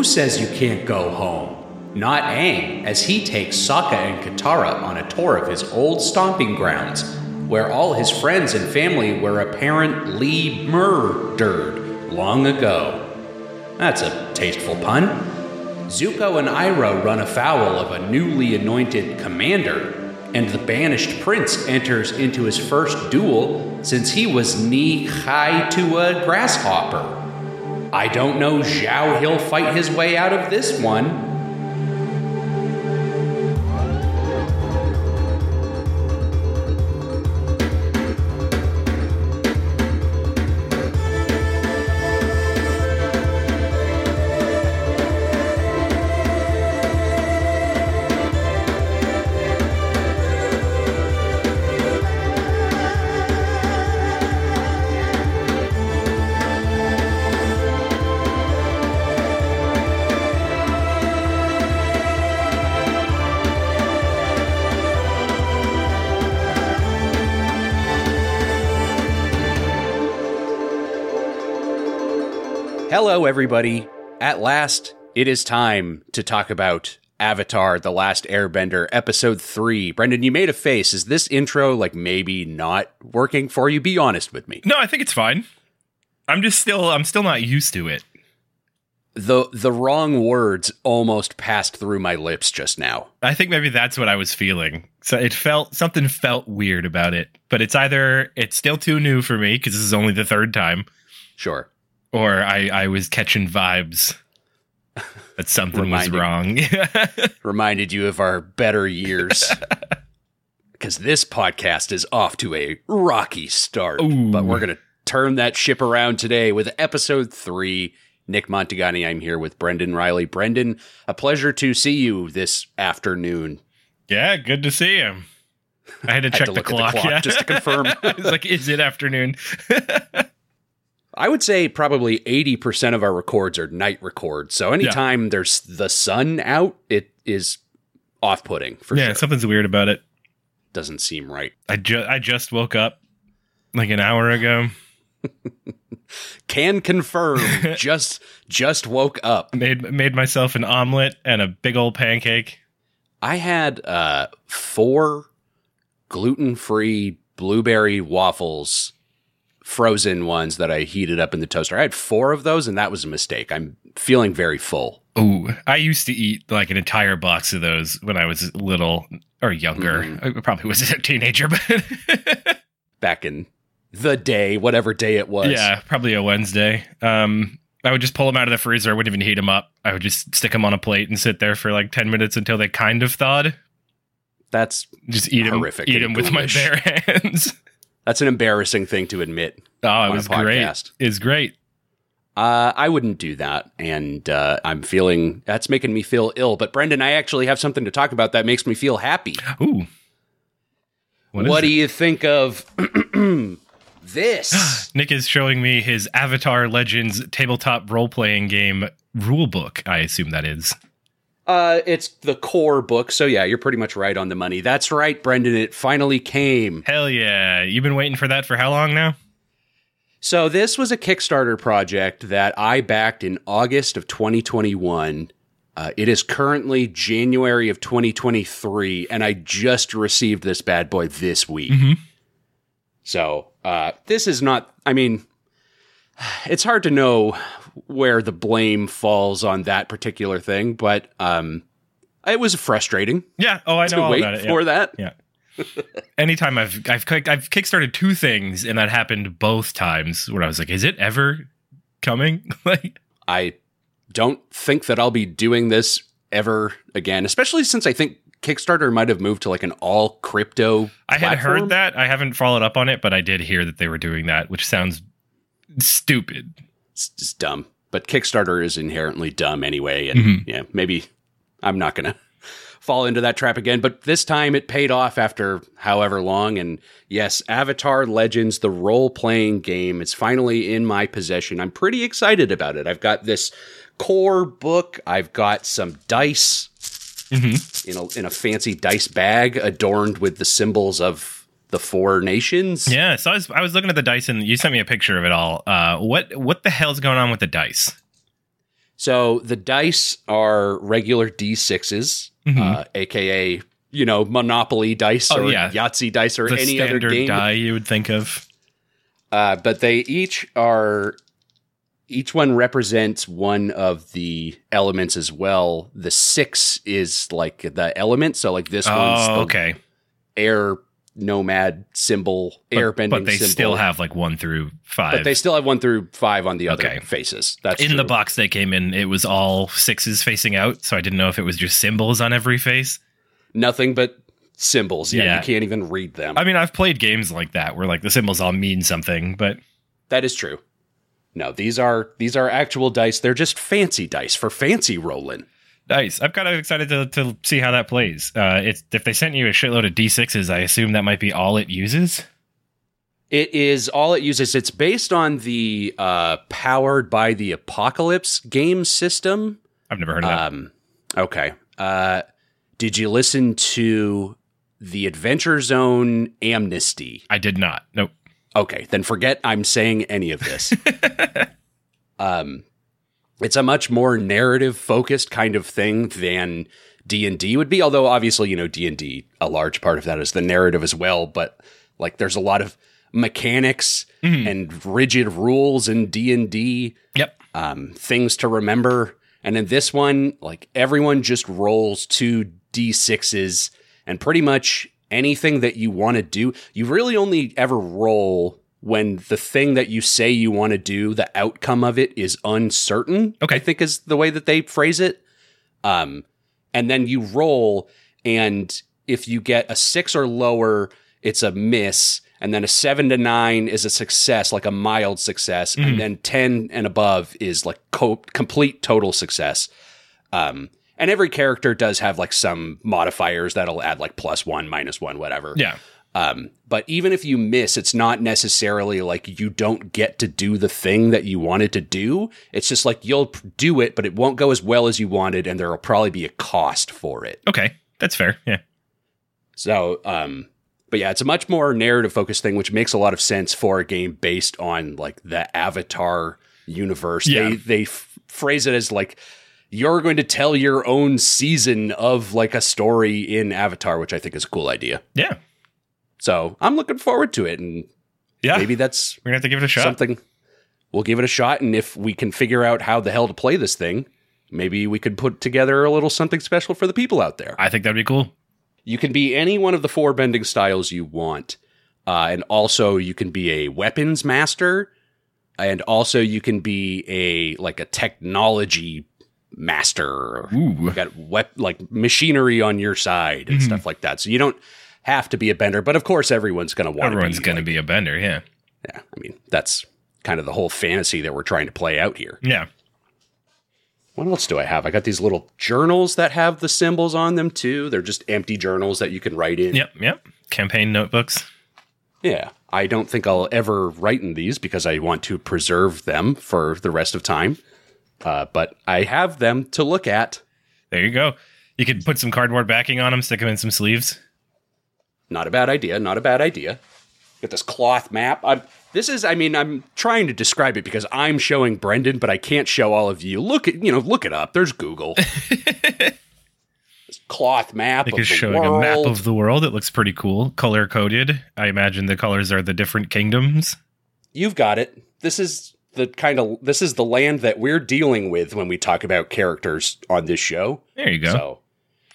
Who says you can't go home? Not Aang, as he takes Sokka and Katara on a tour of his old stomping grounds, where all his friends and family were apparently murdered long ago. That's a tasteful pun. Zuko and Iroh run afoul of a newly anointed commander, and the banished prince enters into his first duel since he was knee high to a grasshopper. I don't know how he'll fight his way out of this one. Hello, everybody. At last, it is time to talk about Avatar The Last Airbender, Episode 3. Brendan, you made a face. Is this intro, like, maybe not working for you? Be honest with me. No, I think it's fine. I'm just still I'm still not used to it. The, the wrong words almost passed through my lips just now. I think maybe that's what I was feeling. So it felt something felt weird about it. But it's either it's still too new for me because this is only the third time, Sure. Or I I was catching vibes that something was wrong. reminded you of our better years. Because this podcast is off to a rocky start. Ooh. But we're going to turn that ship around today with episode three. Nick Montegani, I'm here with Brendan Riley. Brendan, a pleasure to see you this afternoon. yeah, good to see him. I had to Had check to the, at the clock, clock yeah. just to confirm. I was like, is it afternoon? I would say probably 80% of our records are night records. So anytime there's the sun out, it is off putting for yeah, sure. something's weird about it. Doesn't seem right. I just I just woke up like an hour ago. Can confirm. just just woke up. Made made myself an omelet and a big old pancake. I had uh, four gluten free blueberry waffles, frozen ones that I heated up in the toaster. I had four of those, and that was a mistake. I'm feeling very full. Ooh, I used to eat like an entire box of those when I was little or younger. Mm-hmm. I probably was a teenager, but Back in the day, whatever day it was. yeah, probably a Wednesday. Um, I would just pull them out of the freezer. I wouldn't even heat them up. I would just stick them on a plate and sit there for like ten minutes until they kind of thawed. That's Just eat them, Horrific eat them with my bare hands. That's an embarrassing thing to admit. Oh, it was great. It's great. Uh, I wouldn't do that, and uh, I'm feeling that's making me feel ill. But Brendan, I actually have something to talk about that makes me feel happy. Ooh. what do it? you think of this? Nick is showing me his Avatar Legends tabletop role playing game rule book. I assume that is. Uh, it's the core book, so yeah, you're pretty much right on the money. That's right, Brendan. It finally came. Hell yeah. You've been waiting for that for how long now? So this was a Kickstarter project that I backed in August of 2021. Uh, it is currently January of 2023, and I just received this bad boy this week. Mhm. So uh, this is not. I mean, it's hard to know where the blame falls on that particular thing, but um, it was frustrating Yeah. Oh, I know all wait about it. for yeah. that. Yeah. Anytime I've I've I've kickstarted two things and that happened both times where I was like, is it ever coming? like I don't think that I'll be doing this ever again, especially since I think Kickstarter might have moved to like an all crypto. I had platform. heard that. I haven't followed up on it, but I did hear that they were doing that, which sounds stupid. It's just dumb. But Kickstarter is inherently dumb anyway. And Mhm. yeah, maybe I'm not going to fall into that trap again. But this time it paid off after however long. And yes, Avatar Legends, the role playing game, is finally in my possession. I'm pretty excited about it. I've got this core book, I've got some dice Mhm. in a, in a fancy dice bag adorned with the symbols of the four nations. Yeah, so I was I was looking at the dice and you sent me a picture of it all. Uh, what what the hell's going on with the dice? So the dice are regular D6s, Mhm. uh, aka you know Monopoly dice Oh, or yeah. Yahtzee dice or the any other game. die you would think of. Uh, but they each are each one represents one of the elements as well. The six is like the element, so like this one's Oh, the okay. air nomad symbol, But, bending but they symbol. still have like one through five. but they still have one through five on the other Okay. faces. That's in the box they came in, it was all sixes facing out, so I didn't know if it was just symbols on every face. Nothing but symbols. Yeah, Yeah. you can't even read them. I mean, I've played games like that where like the symbols all mean something, but That is true. No, these are these are actual dice. They're just fancy dice for fancy rolling. Nice. I'm kind of excited to, to see how that plays. Uh, it's if they sent you a shitload of d6s, I assume that might be all it uses. It is all it uses. It's based on the uh, powered by the apocalypse game system. I've never heard of that. Um, okay. Uh, did you listen to the Adventure Zone Amnesty? I did not. Nope. Okay, then forget I'm saying any of this. um, it's a much more narrative focused kind of thing than D and D would be. Although obviously, you know, D and D, a large part of that is the narrative as well. But like, there's a lot of mechanics Mhm. and rigid rules in D and D. Yep. Um, things to remember. And in this one, like everyone just rolls two d6s and pretty much anything that you want to do, you really only ever roll when the thing that you say you want to do, the outcome of it is uncertain. Okay. I think is the way that they phrase it. Um, and then you roll, and if you get a six or lower, it's a miss. And then a seven to nine is a success, like a mild success. Mhm. And then 10 and above is like co- complete total success. Um, and every character does have like some modifiers that'll add like plus one, minus one, whatever. Yeah. Um, but even if you miss, it's not necessarily like you don't get to do the thing that you wanted to do. It's just like you'll do it, but it won't go as well as you wanted, and there will probably be a cost for it. Okay. That's fair. Yeah. So, um, but yeah, it's a much more narrative focused thing, which makes a lot of sense for a game based on like the Avatar universe. Yeah. They they f- phrase it as like you're going to tell your own season of like a story in Avatar, which I think is a cool idea. Yeah. So I'm looking forward to it, and Yeah. maybe that's We're gonna have to give it a shot. something we'll give it a shot and if we can figure out how the hell to play this thing maybe we could put together a little something special for the people out there I think that'd be cool. you can be any one of the four bending styles you want uh, and also you can be a weapons master and also you can be a like a technology master Ooh. you got wep- like machinery on your side and Mhm. stuff like that so you don't have to be a bender but of course everyone's going to want Everyone's gonna be a bender. Yeah. yeah i mean that's kind of the whole fantasy that we're trying to play out here Yeah. What else do I have? I got these little journals that have the symbols on them too. They're just empty journals that you can write in. Yep. Yep. Campaign notebooks. Yeah. I don't think I'll ever write in these because I want to preserve them for the rest of time. Uh, but I have them to look at. There you go. You could put some cardboard backing on them, stick them in some sleeves. Not a bad idea. Not a bad idea. Get this cloth map. I'm, this is, I mean, I'm trying to describe it because I'm showing Brendan, but I can't show all of you. Look at, you know, look it up. There's Google. this cloth map Like it's showing world. a map of the world. It looks pretty cool. Color coded. I imagine the colors are the different kingdoms. You've got it. This is the kind of this is the land that we're dealing with when we talk about characters on this show. There you go. So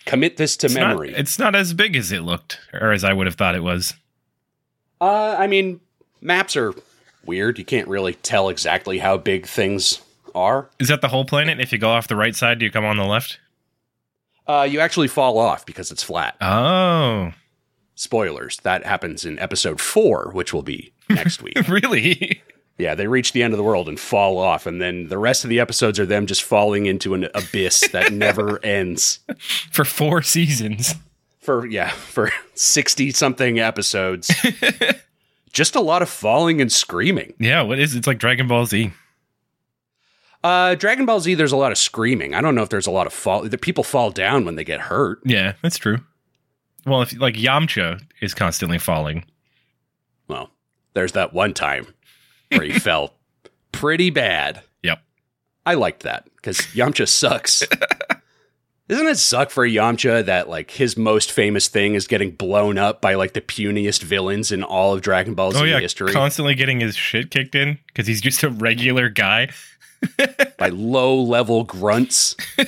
commit this to it's memory. Not, it's not as big as it looked, or as I would have thought it was. uh, I mean, maps are weird. You can't really tell exactly how big things are. Is that the whole planet? If you go off the right side, do you come on the left? Uh, you actually fall off because it's flat. Oh, Spoilers. That happens in episode four, which will be next week. really? Yeah, they reach the end of the world and fall off, and then the rest of the episodes are them just falling into an abyss that never ends. For four seasons. for yeah for 60 something episodes just a lot of falling and screaming Yeah, what is it's like Dragon Ball Z. uh dragon ball z there's a lot of screaming i don't know if there's a lot of fall the people fall down when they get hurt Yeah, that's true. Well, if like Yamcha is constantly falling. well there's that one time where he fell pretty bad Yep. I liked that because Yamcha sucks. Doesn't it suck for Yamcha that like his most famous thing is getting blown up by like the puniest villains in all of Dragon Ball's Oh yeah, history constantly getting his shit kicked in because he's just a regular guy. by low level grunts?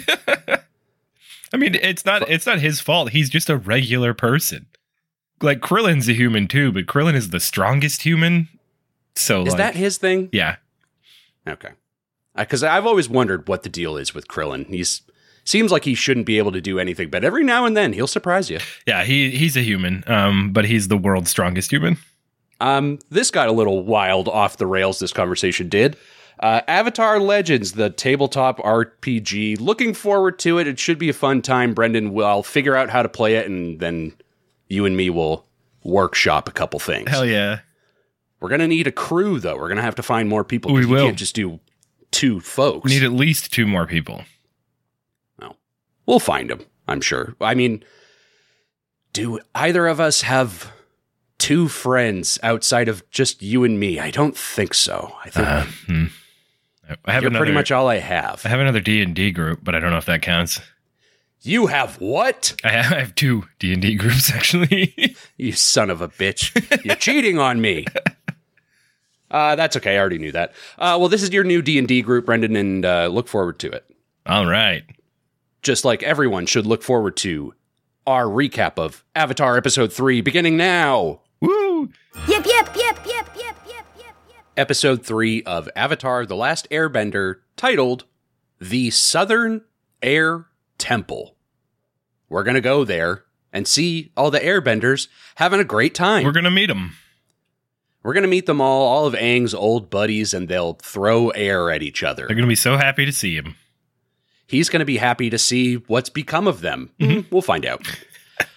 I mean, it's not it's not his fault. He's just a regular person. Like Krillin's a human too, but Krillin is the strongest human. So Is like, that his thing? yeah, Okay. Because I've always wondered what the deal is with Krillin. He's seems like he shouldn't be able to do anything, but every now and then he'll surprise you. yeah, he he's a human, um, but he's the world's strongest human. Um, this got a little wild off the rails. This conversation did. Uh, Avatar Legends, the tabletop RPG. Looking forward to it. It should be a fun time. Brendan will figure out how to play it, and then you and me will workshop a couple things. Hell yeah, We're gonna need a crew, though. We're gonna have to find more people. We will. can't just do two folks. we need at least two more people. We'll find them, I'm sure. I mean, do either of us have two friends outside of just you and me? I don't think so. I think Uh, hmm. I have you're another, pretty much all I have. I have another D and D group, but I don't know if that counts. You have what? I have, I have two D and D groups actually. You son of a bitch. You're cheating on me. Uh, that's okay. I already knew that. Uh, well, this is your new D&D group, Brendan, and uh, look forward to it. All right. Just like everyone should look forward to our recap of Avatar Episode 3 beginning now. Woo! Yep, yep, yep, yep, yep, yep, yep, yep. episode three of Avatar The Last Airbender titled The Southern Air Temple. We're going to go there and see all the airbenders having a great time. We're We're, gonna meet him. going to meet them all, all of Aang's old buddies, and they'll throw air at each other. They're gonna be so happy to see him. He's going to be happy to see what's become of them. Hmm, We'll find out.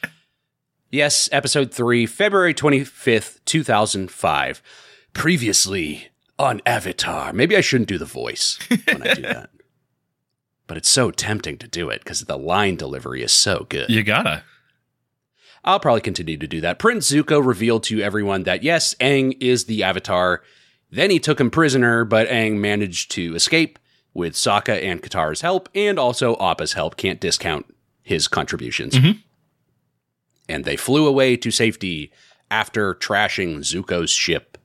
yes, episode 3, February 25th, 2005. Previously on Avatar. Maybe I shouldn't do the voice when I do that. But it's so tempting to do it because the line delivery is so good. You gotta. I'll probably continue to do that. Prince Zuko revealed to everyone that yes, Aang is the Avatar. Then he took him prisoner, but Aang managed to escape with Sokka and Katara's help, and also Appa's help. Can't discount his contributions. Mhm. And they flew away to safety after trashing Zuko's ship,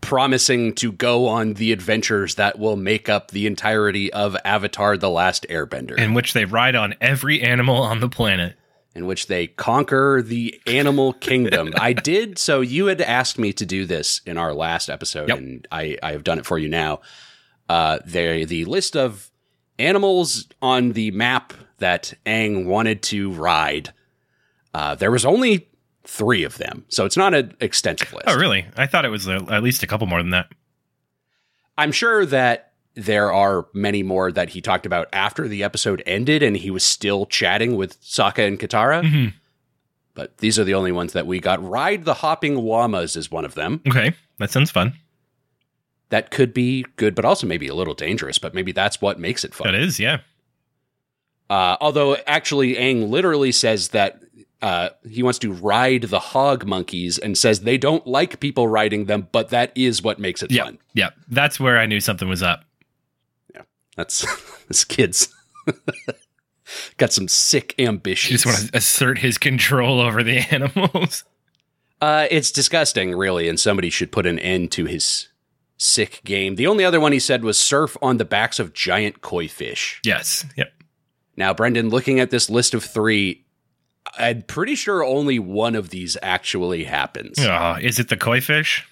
promising to go on the adventures that will make up the entirety of Avatar The Last Airbender In which they ride on every animal on the planet. In which they conquer the animal kingdom. I did. So you had asked me to do this in our last episode, Yep. and I, I have done it for you now. Uh, they the list of animals on the map that Aang wanted to ride. Uh, there was only three of them, so it's not an extensive list. Oh, really? I thought it was uh, at least a couple more than that. I'm sure that there are many more that he talked about after the episode ended, and he was still chatting with Sokka and Katara. Mhm. But these are the only ones that we got. Ride the Hopping Llamas is one of them. Okay, that sounds fun. That could be good, but also maybe a little dangerous. But maybe that's what makes it fun. That is, yeah. Uh, although actually, Aang literally says that uh, he wants to ride the hog monkeys and says they don't like people riding them, but that is what makes it Yeah, fun. yeah. That's where I knew something was up. That's this kid's got some sick ambitions. just want to assert his control over the animals. Uh, it's disgusting, really, and somebody should put an end to his sick game. The only other one he said was surf on the backs of giant koi fish. yes. Yep. Now, Brendan, looking at this list of three, I'm pretty sure only one of these actually happens. Oh, is it the koi fish?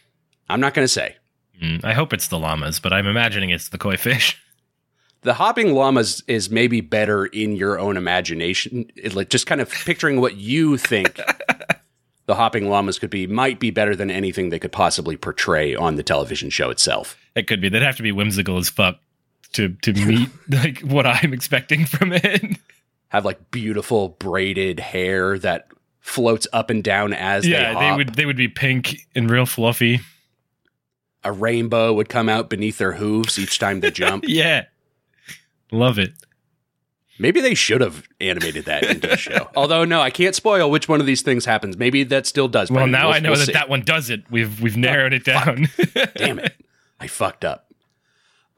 I'm not going to say. Mm, I hope it's the llamas, but I'm imagining it's the koi fish. The hopping llamas is maybe better in your own imagination. It, like just kind of picturing what you think the hopping llamas could be might be better than anything they could possibly portray on the television show itself. It could be. They'd have to be whimsical as fuck to to meet like what I'm expecting from it. Have like beautiful braided hair that floats up and down as yeah, they they would they would be pink and real fluffy. A rainbow would come out beneath their hooves each time they jump. Yeah. Love it. Maybe they should have animated that into the show. Although no, I can't spoil which one of these things happens. Maybe that still does. Well, now We'll- I know we'll that see. that one does it. We've we've narrowed it down. Damn it. I fucked up.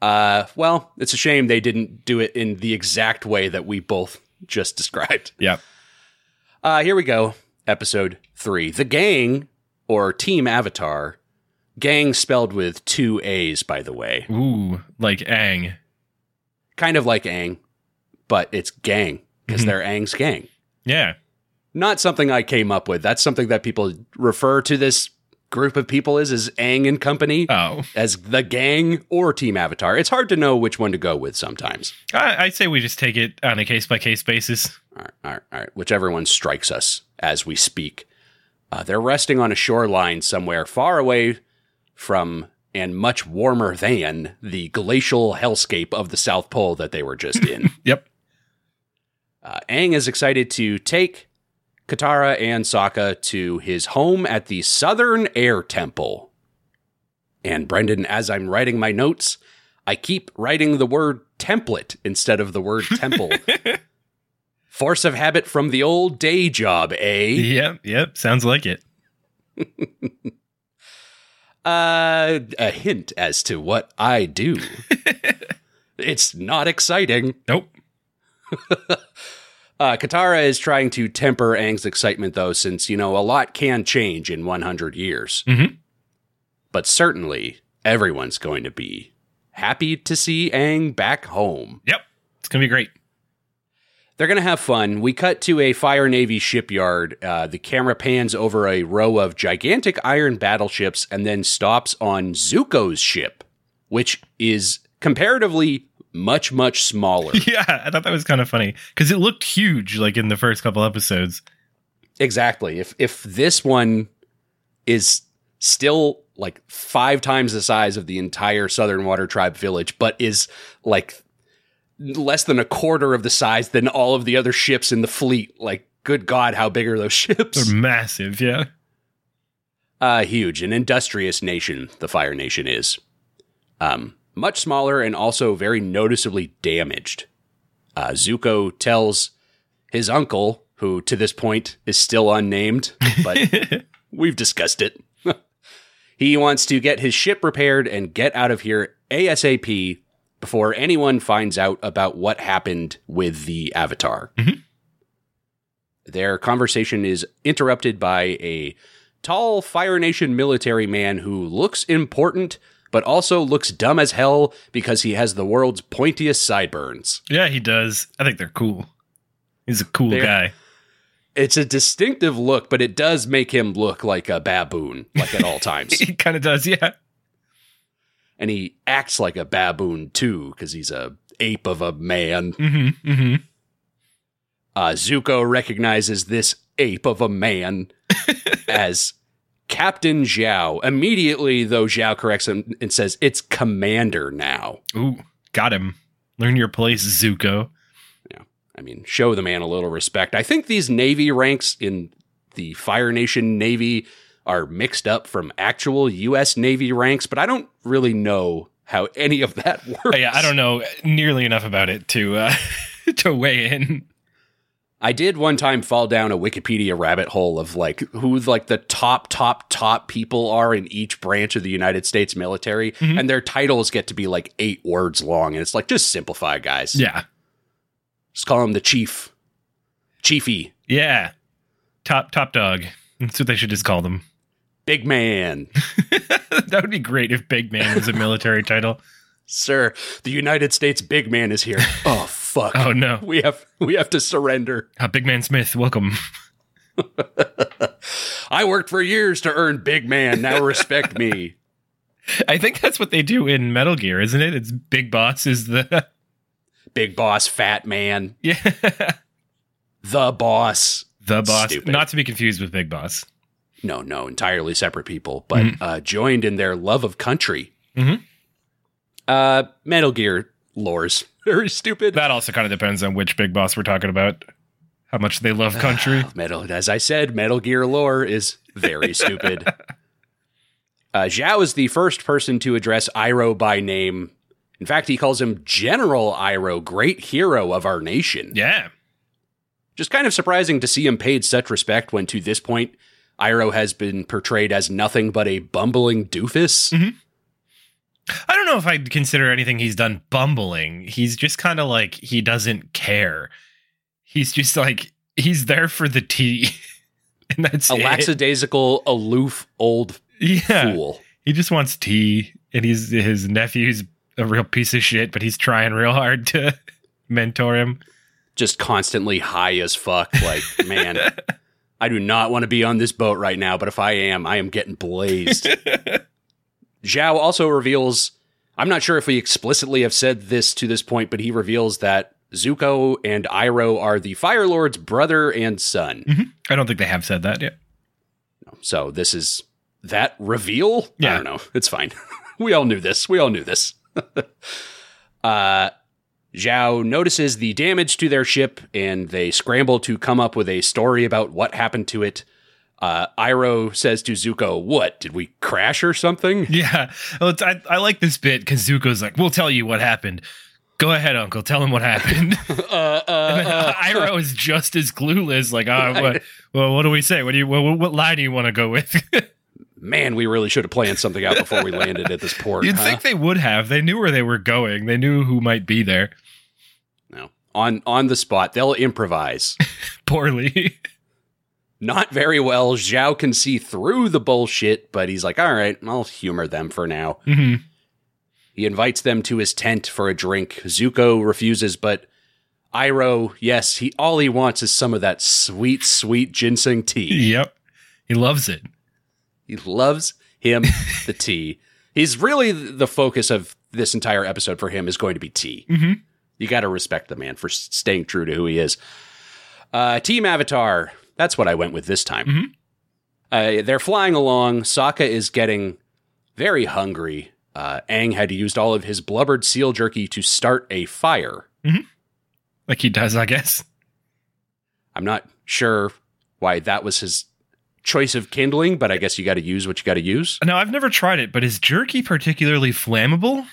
Uh, well, it's a shame they didn't do it in the exact way that we both just described. Yep. Uh, here we go. Episode three. The gang, or Team Avatar. Gang spelled with two A's, by the way. Ooh, like Aang. Kind of like Aang, but it's gang because Mhm. they're Aang's gang. Yeah. Not something I came up with. That's something that people refer to this group of people as, as Aang and company, Oh, as the gang or Team Avatar. It's hard to know which one to go with sometimes. I, I'd say we just take it on a case by case basis. All right, all right, all right. Whichever one strikes us as we speak. Uh, they're resting on a shoreline somewhere far away from and much warmer than the glacial hellscape of the South Pole that they were just in. Yep. Uh, Aang is excited to take Katara and Sokka to his home at the Southern Air Temple. And Brendan, as I'm writing my notes, I keep writing the word template instead of the word temple. Force of habit from the old day job, eh? Yep. Yep. Sounds like it. Uh, a hint as to what I do. it's not exciting. Nope. Uh, Katara is trying to temper Aang's excitement, though, since, you know, a lot can change in 100 years. Mhm. But certainly, everyone's going to be happy to see Aang back home. Yep. It's gonna be great. They're going to have fun. We cut to a Fire Navy shipyard. Uh, the camera pans over a row of gigantic iron battleships and then stops on Zuko's ship, which is comparatively much, much smaller. Yeah, I thought that was kind of funny because it looked huge, like in the first couple episodes. Exactly. If if this one is still like five times the size of the entire Southern Water Tribe village, but is like less than a quarter of the size than all of the other ships in the fleet, like good God, how big are those ships? They're massive. Yeah. Uh, huge, an industrious nation. The Fire Nation is, um, much smaller and also very noticeably damaged. Uh, Zuko tells his uncle, who to this point is still unnamed, but we've discussed it. he wants to get his ship repaired and get out of here ASAP before anyone finds out about what happened with the Avatar. Mhm. Their conversation is interrupted by a tall Fire Nation military man who looks important, but also looks dumb as hell because he has the world's pointiest sideburns. yeah, he does. I think they're cool. He's a cool They're- guy. It's a distinctive look, but it does make him look like a baboon, like at all times. He kind of does. Yeah. And he acts like a baboon too, because he's a ape of a man. Mm-hmm. Mm-hmm. Uh, Zuko recognizes this ape of a man as Captain Zhao. Immediately, though, Zhao corrects him and says, It's Commander now. Ooh, got him. Learn your place, Zuko. Yeah, I mean, show the man a little respect. I think these Navy ranks in the Fire Nation Navy are mixed up from actual U.S. Navy ranks, but I don't really know how any of that works. Yeah, I don't know nearly enough about it to uh, to weigh in. I did one time fall down a Wikipedia rabbit hole of like who like the top top top people are in each branch of the United States military Mhm. and their titles get to be like 8 words long and it's like just simplify guys. Yeah, Just call him the chief. Chiefy, yeah. Top top dog. That's what they should just call them. Big man. that would be great if Big Man was a military title. Sir, the United States big man is here. oh fuck. Oh no, We have we have to surrender. uh, Big Man Smith, welcome. I worked for years to earn big man. Now respect me. I think that's what they do in Metal Gear, isn't it? It's Big Boss is the Big boss, fat man, yeah the boss. the boss, Stupid. not to be confused with Big Boss. No, no, entirely separate people, but Mhm. uh, joined in their love of country. Mhm. Uh, Metal Gear lores very stupid. That also kind of depends on which Big Boss we're talking about. How much they love country. Metal, as I said, Metal Gear lore is very stupid. Uh, Zhao is the first person to address Iroh by name. In fact, he calls him General Iroh, great hero of our nation. yeah, Just kind of surprising to see him paid such respect when, to this point, Iroh has been portrayed as nothing but a bumbling doofus. Mhm. I don't know if I'd consider anything he's done bumbling. He's just kind of like he doesn't care. He's just like he's there for the tea, and that's A it. lackadaisical, aloof old Yeah, fool. he just wants tea, and he's his nephew's a real piece of shit, but he's trying real hard to mentor him. Just constantly high as fuck. Like, man, I do not want to be on this boat right now, but if I am, I am getting blazed. Zhao also reveals I'm not sure if we explicitly have said this to this point, but he reveals that Zuko and Iroh are the Fire Lord's brother and son. I don't think they have said that yet. So this is that reveal? Yeah. I don't know. It's fine. we all knew this. We all knew this. uh Zhao notices the damage to their ship and they scramble to come up with a story about what happened to it. Uh, Iroh says to Zuko, What? Did we crash or something? Yeah, well, it's, I, I like this bit because Zuko's like, "We'll tell you what happened." Go ahead, Uncle. Tell him what happened. Uh, uh, uh, is just as clueless. Like, ah, what, well, what do we say? What do you? What, what line do you want to go with? man, we really should have planned something out before we landed at this port. You'd huh? think they would have. They knew where they were going. They knew who might be there. On on the spot, they'll improvise. Poorly. Not very well. Zhao can see through the bullshit, but he's like, all right, I'll humor them for now. Mhm. He invites them to his tent for a drink. Zuko refuses, but Iroh, yes, he all he wants is some of that sweet, sweet ginseng tea. Yep. He loves it. He loves him the tea. He's really the focus of this entire episode for him is going to be tea. Mhm. You got to respect the man for staying true to who he is. Uh, Team Avatar. That's what I went with this time. Mhm. Uh, they're flying along. Sokka is getting very hungry. Uh, Aang had used all of his blubbered seal jerky to start a fire. Like he does, I guess. I'm not sure why that was his choice of kindling, but I guess you got to use what you got to use. Now, I've never tried it, but is jerky particularly flammable?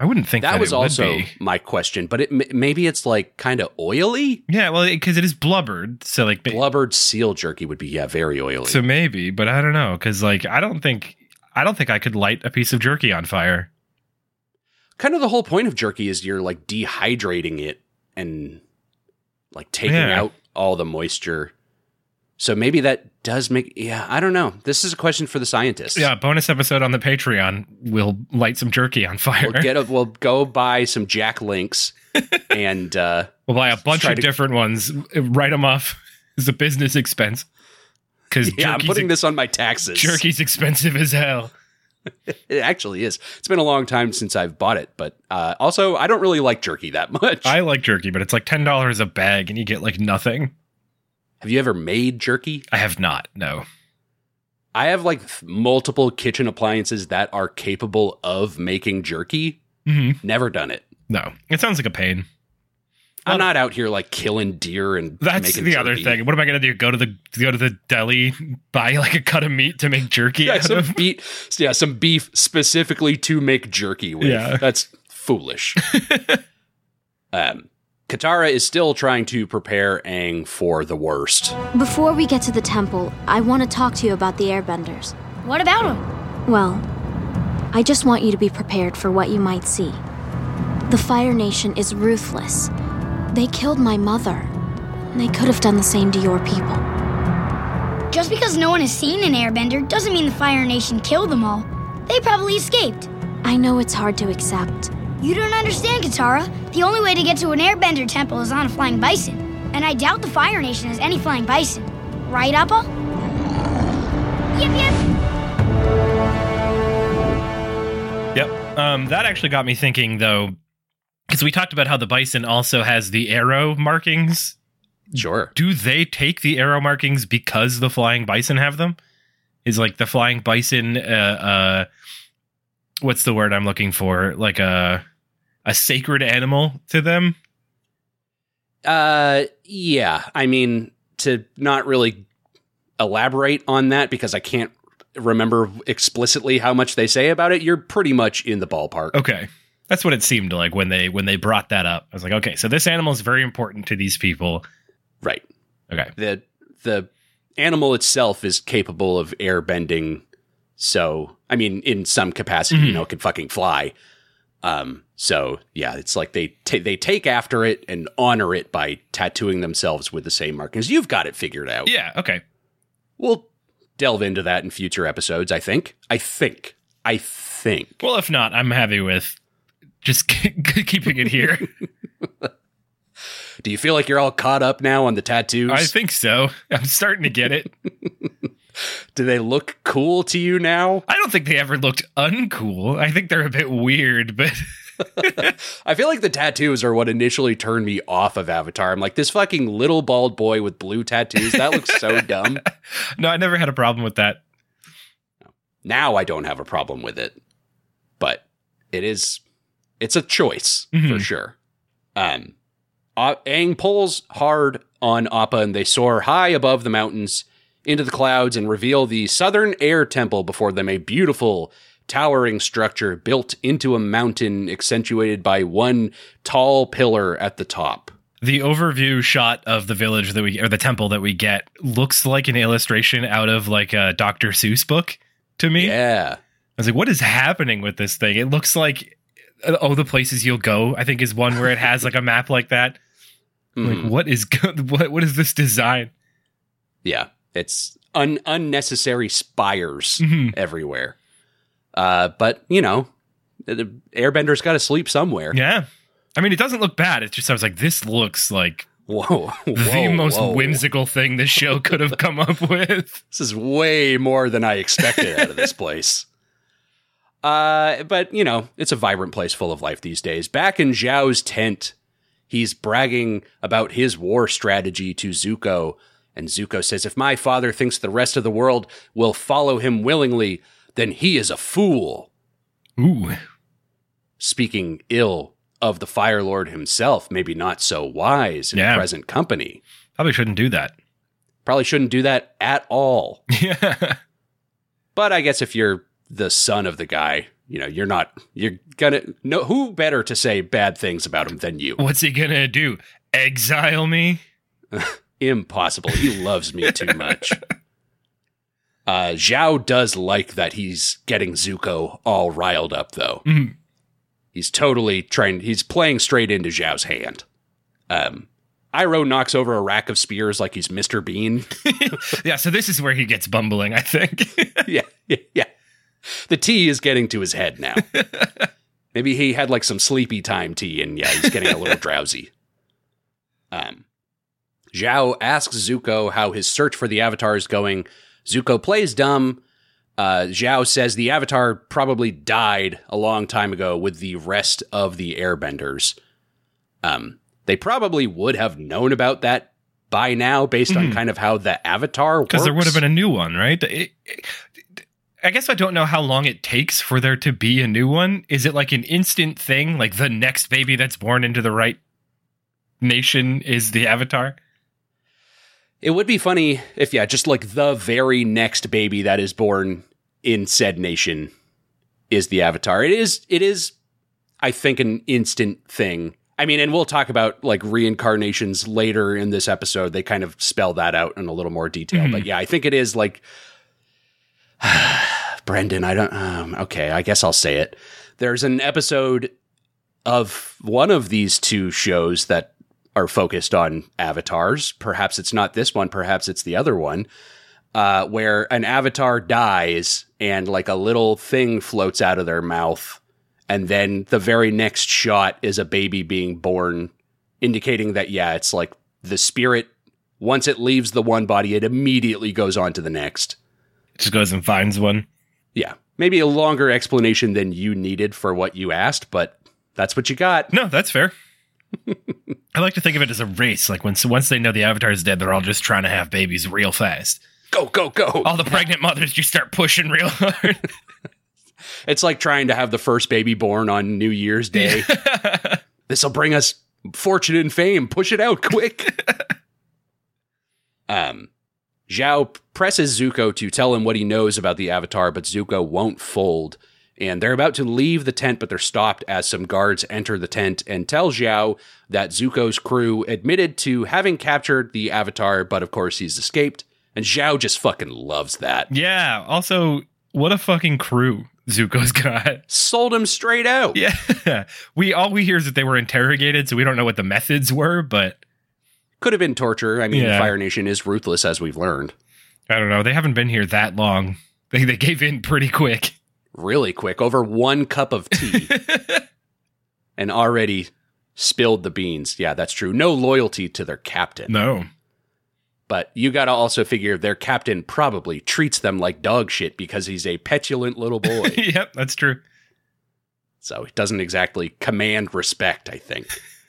I wouldn't think that, That was it would also be. my question, but it maybe it's like kind of oily. Yeah, well, because it is blubbered, so like, Blubbered seal jerky would be yeah, very oily. so maybe, but I don't know, because like, I don't think, I don't think I could light a piece of jerky on fire. kind of the whole point of jerky is you're like dehydrating it and like taking Yeah. out all the moisture. So maybe that does make yeah, I don't know. This is a question for the scientists. Yeah, bonus episode on the Patreon. We'll light some jerky on fire. We'll get a, we'll go buy some Jack Links and uh We'll buy a bunch of to- different ones, write them off as a business expense. Because yeah, I'm putting this on my taxes. jerky's expensive as hell. It actually is. It's been a long time since I've bought it, but uh also I don't really like jerky that much. I like jerky, but it's like ten dollars a bag, and you get like nothing. Have you ever made jerky? I have not. No. I have like multiple kitchen appliances that are capable of making jerky. hmm Never done it. No. It sounds like a pain. I'm not out here like killing deer and That's the other thing. What am I gonna do? Go to the go to the deli, buy like a cut of meat to make jerky Yeah, some of? beef. Yeah, some beef specifically to make jerky with. Yeah. that's foolish. um, Katara is still trying to prepare Aang for the worst. Before we get to the temple, I want to talk to you about the airbenders. What about them? Well, I just want you to be prepared for what you might see. The Fire Nation is ruthless. They killed my mother. They could have done the same to your people. Just because no one has seen an airbender doesn't mean the Fire Nation killed them all. They probably escaped. I know it's hard to accept. You don't understand, Katara. The only way to get to an airbender temple is on a flying bison. And I doubt the Fire Nation has any flying bison. Right, Appa? Yep, yep. Yep. Um, that actually got me thinking though, because we talked about how the bison also has the arrow markings. Sure. Do they take the arrow markings because the flying bison have them? Is like the flying bison uh uh what's the word I'm looking for? Like a a sacred animal to them? Uh, yeah. I mean, to not really elaborate on that because I can't remember explicitly how much they say about it. You're pretty much in the ballpark. Okay. That's what it seemed like when they when they brought that up. I was like, okay, so this animal is very important to these people. Right. Okay. the the animal itself is capable of air bending So, I mean, in some capacity, you know, it can fucking fly. Um, so yeah, it's like they ta they take after it and honor it by tattooing themselves with the same markings. You've got it figured out. Yeah. Okay. We'll delve into that in future episodes. I think. I think. I think. Well, if not, I'm happy with just keeping it here. Do you feel like you're all caught up now on the tattoos? I think so. I'm starting to get it. Do they look cool to you now? I don't think they ever looked uncool. I think they're a bit weird, but I feel like the tattoos are what initially turned me off of Avatar. I'm like, this fucking little bald boy with blue tattoos, that looks so dumb. no, I never had a problem with that. Now I don't have a problem with it. But it is it's a choice for Mhm. sure. Um uh, Aang pulls hard on Appa and they soar high above the mountains into the clouds and reveal the Southern Air Temple before them, a beautiful towering structure built into a mountain accentuated by one tall pillar at the top. The overview shot of the village that we or the temple that we get looks like an illustration out of like a Dr. Seuss book to me. Yeah. I was like, what is happening with this thing? It looks like oh, the places you'll go. I think is one where it has like a map like that. Mhm. Like, what is go- what? What is this design? Yeah, it's un- unnecessary spires Mhm. everywhere. Uh, but you know, the- Airbender's got to sleep somewhere. Yeah, I mean, it doesn't look bad. It's just I was like, this looks like Whoa, the most whoa. whimsical thing this show could have come up with. This is way more than I expected out of this place. Uh, but you know, it's a vibrant place full of life these days. Back in Zhao's tent, he's bragging about his war strategy to Zuko, and Zuko says, "If my father thinks the rest of the world will follow him willingly, then he is a fool." Ooh, speaking ill of the Fire Lord himself, maybe not so wise in Yeah. present company. probably shouldn't do that. Probably shouldn't do that at all. Yeah, But I guess if you're the son of the guy, you know, you're not, you're gonna, no, who better to say bad things about him than you? what's he gonna do? Exile me? Impossible. He loves me too much. Uh, Zhao does like that he's getting Zuko all riled up, though. Mhm. He's totally trying, he's playing straight into Zhao's hand. Um, Iroh knocks over a rack of spears like he's Mr. Bean. Yeah, so this is where he gets bumbling. I think. yeah, yeah, yeah. The tea is getting to his head now. Maybe he had like some sleepy time tea and yeah, he's getting a little drowsy. Um, Zhao asks Zuko how his search for the Avatar is going. Zuko plays dumb. Uh, Zhao says the Avatar probably died a long time ago with the rest of the Airbenders. Um, they probably would have known about that by now, based on Mhm. kind of how the Avatar. Because there would have been a new one, right? It- it- I guess I don't know how long it takes for there to be a new one. Is it like an instant thing? Like the next baby that's born into the right nation is the avatar? It would be funny if, yeah, just like the very next baby that is born in said nation is the avatar. It is, it is, I think, an instant thing. I mean, and we'll talk about like reincarnations later in this episode. They kind of spell that out in a little more detail. Mhm. But yeah, I think it is like, Brendan, I don't, um, okay, I guess I'll say it. There's an episode of one of these two shows that are focused on avatars. Perhaps it's not this one, perhaps it's the other one, uh, where an avatar dies and like a little thing floats out of their mouth. And then the very next shot is a baby being born, indicating that, yeah, it's like the spirit, once it leaves the one body, it immediately goes on to the next. It Just goes and finds one. Yeah. Maybe a longer explanation than you needed for what you asked, but that's what you got. No, that's fair. I like to think of it as a race. Like when once they know the avatar is dead, they're all just trying to have babies real fast. Go, go, go. All the pregnant mothers just start pushing real hard. It's like trying to have the first baby born on New Year's Day. this will bring us fortune and fame. Push it out quick. um, Zhao presses Zuko to tell him what he knows about the Avatar, but Zuko won't fold. And they're about to leave the tent, but they're stopped as some guards enter the tent and tell Zhao that Zuko's crew admitted to having captured the Avatar, but of course he's escaped. And Zhao just fucking loves that. yeah. Also, What a fucking crew Zuko's got. Sold him straight out. Yeah. We all we hear is that they were interrogated, so we don't know what the methods were, but Could have been torture. I mean, Yeah. Fire Nation is ruthless, as we've learned. I don't know. They haven't been here that long. They they gave in pretty quick. Really quick, over one cup of tea, and already spilled the beans. Yeah, that's true. No loyalty to their captain. No. But you got to also figure their captain probably treats them like dog shit because he's a petulant little boy. yep, that's true. so he doesn't exactly command respect, I think.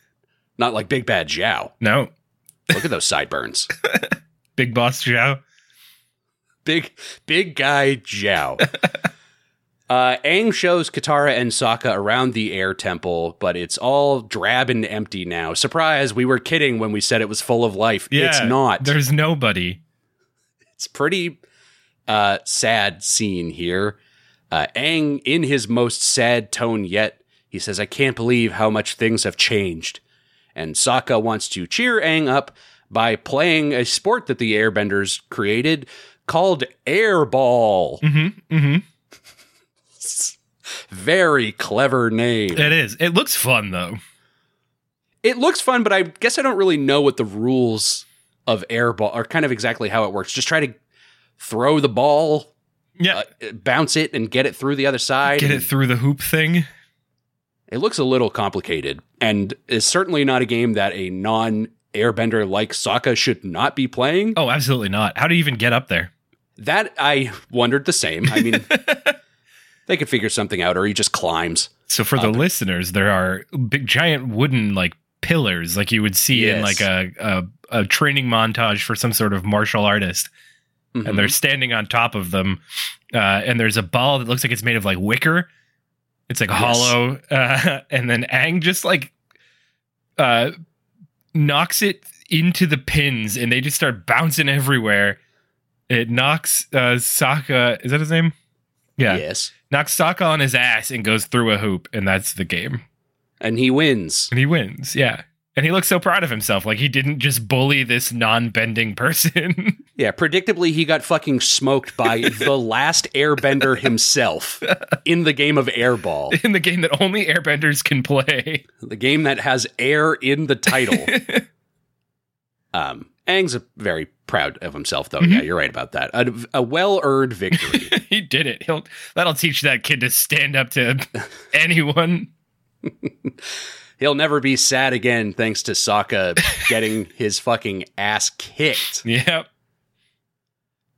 Not like Big Bad Zhao. No. Look at those sideburns. Big Boss Zhao. big, big guy Zhao. Uh, Aang shows Katara and Sokka around the air temple, but it's all drab and empty now. Surprise, we were kidding when we said it was full of life. Yeah, it's not. There's nobody. It's pretty uh, sad scene here. Uh, Aang, in his most sad tone yet, he says, I can't believe how much things have changed. And Sokka wants to cheer Aang up by playing a sport that the airbenders created called airball. Mm-hmm. Mm-hmm. Very clever name. It is. It looks fun though. It looks fun, but I guess I don't really know what the rules of airball are kind of exactly how it works. Just try to throw the ball, Yeah. uh, bounce it, and get it through the other side. Get it through the hoop thing. It looks a little complicated and is certainly not a game that a non airbender like Sokka should not be playing. Oh, absolutely not. How do you even get up there? That I wondered the same. I mean, they could figure something out, or he just climbs. So for the listeners, there are big giant wooden like pillars like you would see in like a, a a training montage for some sort of martial artist. Mhm. and they're standing on top of them. Uh, and there's a ball that looks like it's made of like wicker. It's like Yes. hollow, uh, and then Aang just like uh, knocks it into the pins, and they just start bouncing everywhere. It knocks uh, Sokka. Is that his name? Yeah, Yes. knocks Sokka on his ass and goes through a hoop, and that's the game. And he wins. And he wins. Yeah. And he looks so proud of himself, like he didn't just bully this non-bending person. Yeah, predictably, he got fucking smoked by the last airbender himself in the game of Airball, in the game that only airbenders can play. the game that has air in the title. um, Aang's a very proud of himself, though. Yeah, you're right about that. A, a well earned victory. he did it. He'll that'll teach that kid to stand up to anyone. He'll never be sad again thanks to Sokka getting his fucking ass kicked. Yep.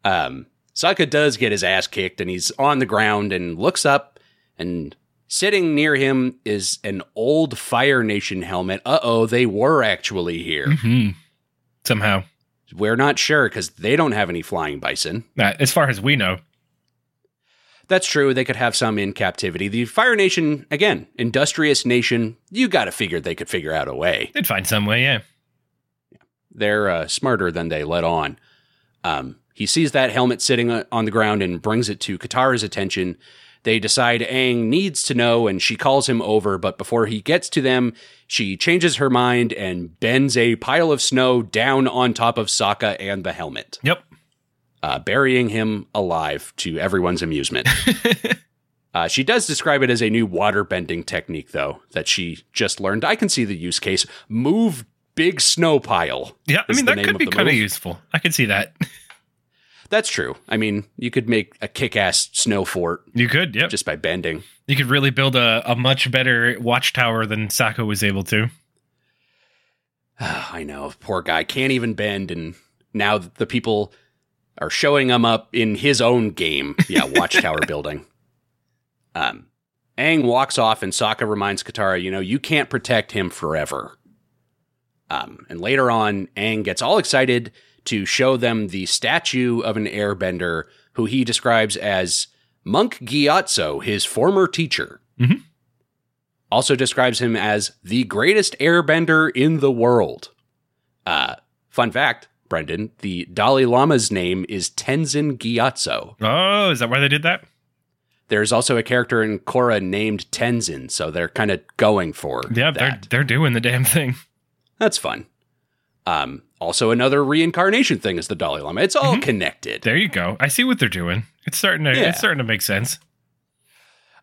Um, Sokka does get his ass kicked and he's on the ground and looks up and sitting near him is an old Fire Nation helmet. Uh oh, they were actually here. hmm Somehow, We're not sure because they don't have any flying bison. Uh, as far as we know, That's true. They could have some in captivity. The Fire Nation, again, industrious nation. You got to figure they could figure out a way. they'd find some way. Yeah. They're uh, smarter than they let on. Um, he sees that helmet sitting uh, on the ground and brings it to Katara's attention. They decide Aang needs to know, and she calls him over. But before he gets to them, she changes her mind and bends a pile of snow down on top of Sokka and the helmet, Yep. uh, burying him alive to everyone's amusement. Uh, she does describe it as a new water bending technique, though, that she just learned. I can see the use case. Move big snow pile. Yeah. I mean, that could be kind of useful. I can see that. That's true. I mean, you could make a kick ass snow fort You could. yeah, just by bending. you could really build a, a much better watchtower than Sokka was able to. I know, poor guy can't even bend, and now the people are showing him up in his own game. Yeah, watchtower building. Um, Aang walks off, and Sokka reminds Katara, you know, you can't protect him forever. Um, and later on, Aang gets all excited to show them the statue of an airbender who he describes as Monk Gyatso, his former teacher. Mhm. Also describes him as the greatest airbender in the world. Uh, fun fact, Brendan, the Dalai Lama's name is Tenzin Gyatso. Oh, is that why they did that? There's also a character in Korra named Tenzin, so they're kind of going for Yeah, they're they're doing the damn thing. That's fun. Um, also another reincarnation thing is the Dalai Lama. It's all Mhm. connected. There you go. I see what they're doing. It's starting to Yeah. it's starting to make sense.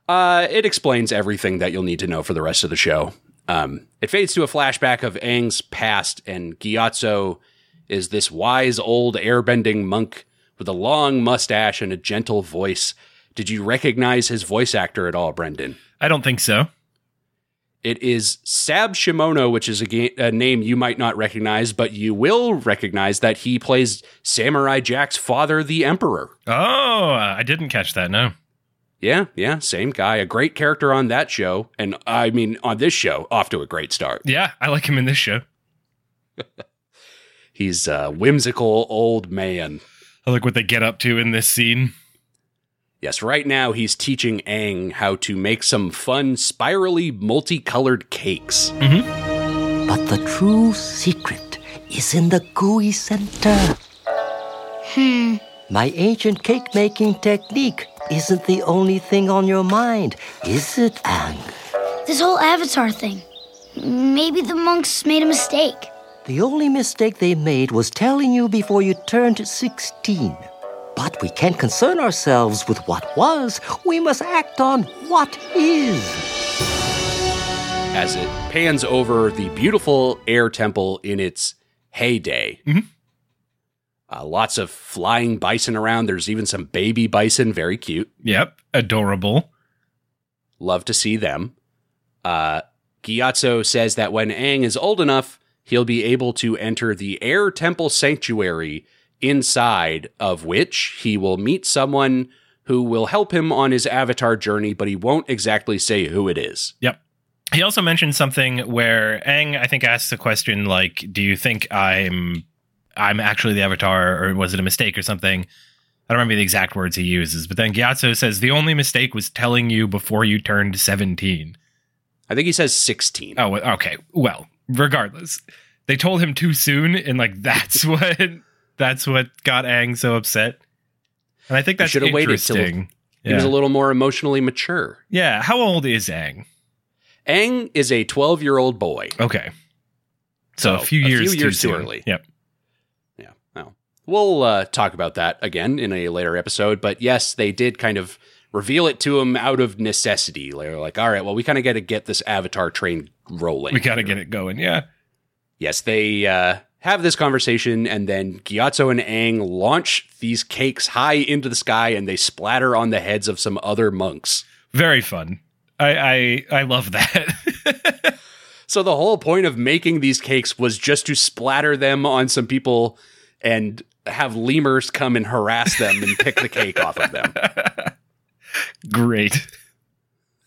Uh, it explains everything that you'll need to know for the rest of the show. Um, it fades to a flashback of Aang's past, and Gyatso is this wise old airbending monk with a long mustache and a gentle voice. Did you recognize his voice actor at all, Brendan? I don't think so. It is Sab Shimono, which is a, ga- a name you might not recognize, but you will recognize that he plays Samurai Jack's father, the Emperor. Oh, I didn't catch that. No. Yeah, yeah, same guy. A great character on that show. And I mean, on this show, off to a great start. Yeah, I like him in this show. He's a whimsical old man. I like what they get up to in this scene. Yes, right now he's teaching Aang how to make some fun, spirally multicolored cakes. But the true secret is in the gooey center. Hmm. My ancient cake making technique isn't the only thing on your mind, is it, Aang? This whole avatar thing. Maybe the monks made a mistake. The only mistake they made was telling you before you turned 16. But we can't concern ourselves with what was. We must act on what is. As it pans over the beautiful air temple in its heyday. Mhm. Uh, lots of flying bison around. There's even some baby bison, very cute. Yep, adorable. Love to see them. Uh, Gyatso says that when Aang is old enough, he'll be able to enter the Air Temple Sanctuary, inside of which he will meet someone who will help him on his avatar journey, but he won't exactly say who it is. Yep. He also mentioned something where Aang, I think, asks a question like, "Do you think I'm I'm actually the Avatar, or was it a mistake or something?" I don't remember the exact words he uses, but then Gyatso says the only mistake was telling you before you turned seventeen. I think he says 16. Oh, okay. Well, regardless, they told him too soon, and like that's what that's what got Aang so upset. And I think that's waited till- interesting. He was a little more emotionally mature. yeah. How old is Aang? Aang is a 12 year old boy. Okay. So, So, a few a years, few too, years too soon. early. Yep. Yeah. Well, we'll uh, talk about that again in a later episode. But yes, they did kind of reveal it to him out of necessity. They're like, all right, well, we kind of got to get this Avatar train rolling. We got to get it going. Yeah. Yes, they uh, have this conversation, and then Gyatso and Aang launch these cakes high into the sky, and they splatter on the heads of some other monks. Very fun. I I, I love that. So the whole point of making these cakes was just to splatter them on some people and have lemurs come and harass them and pick the cake off of them. Great.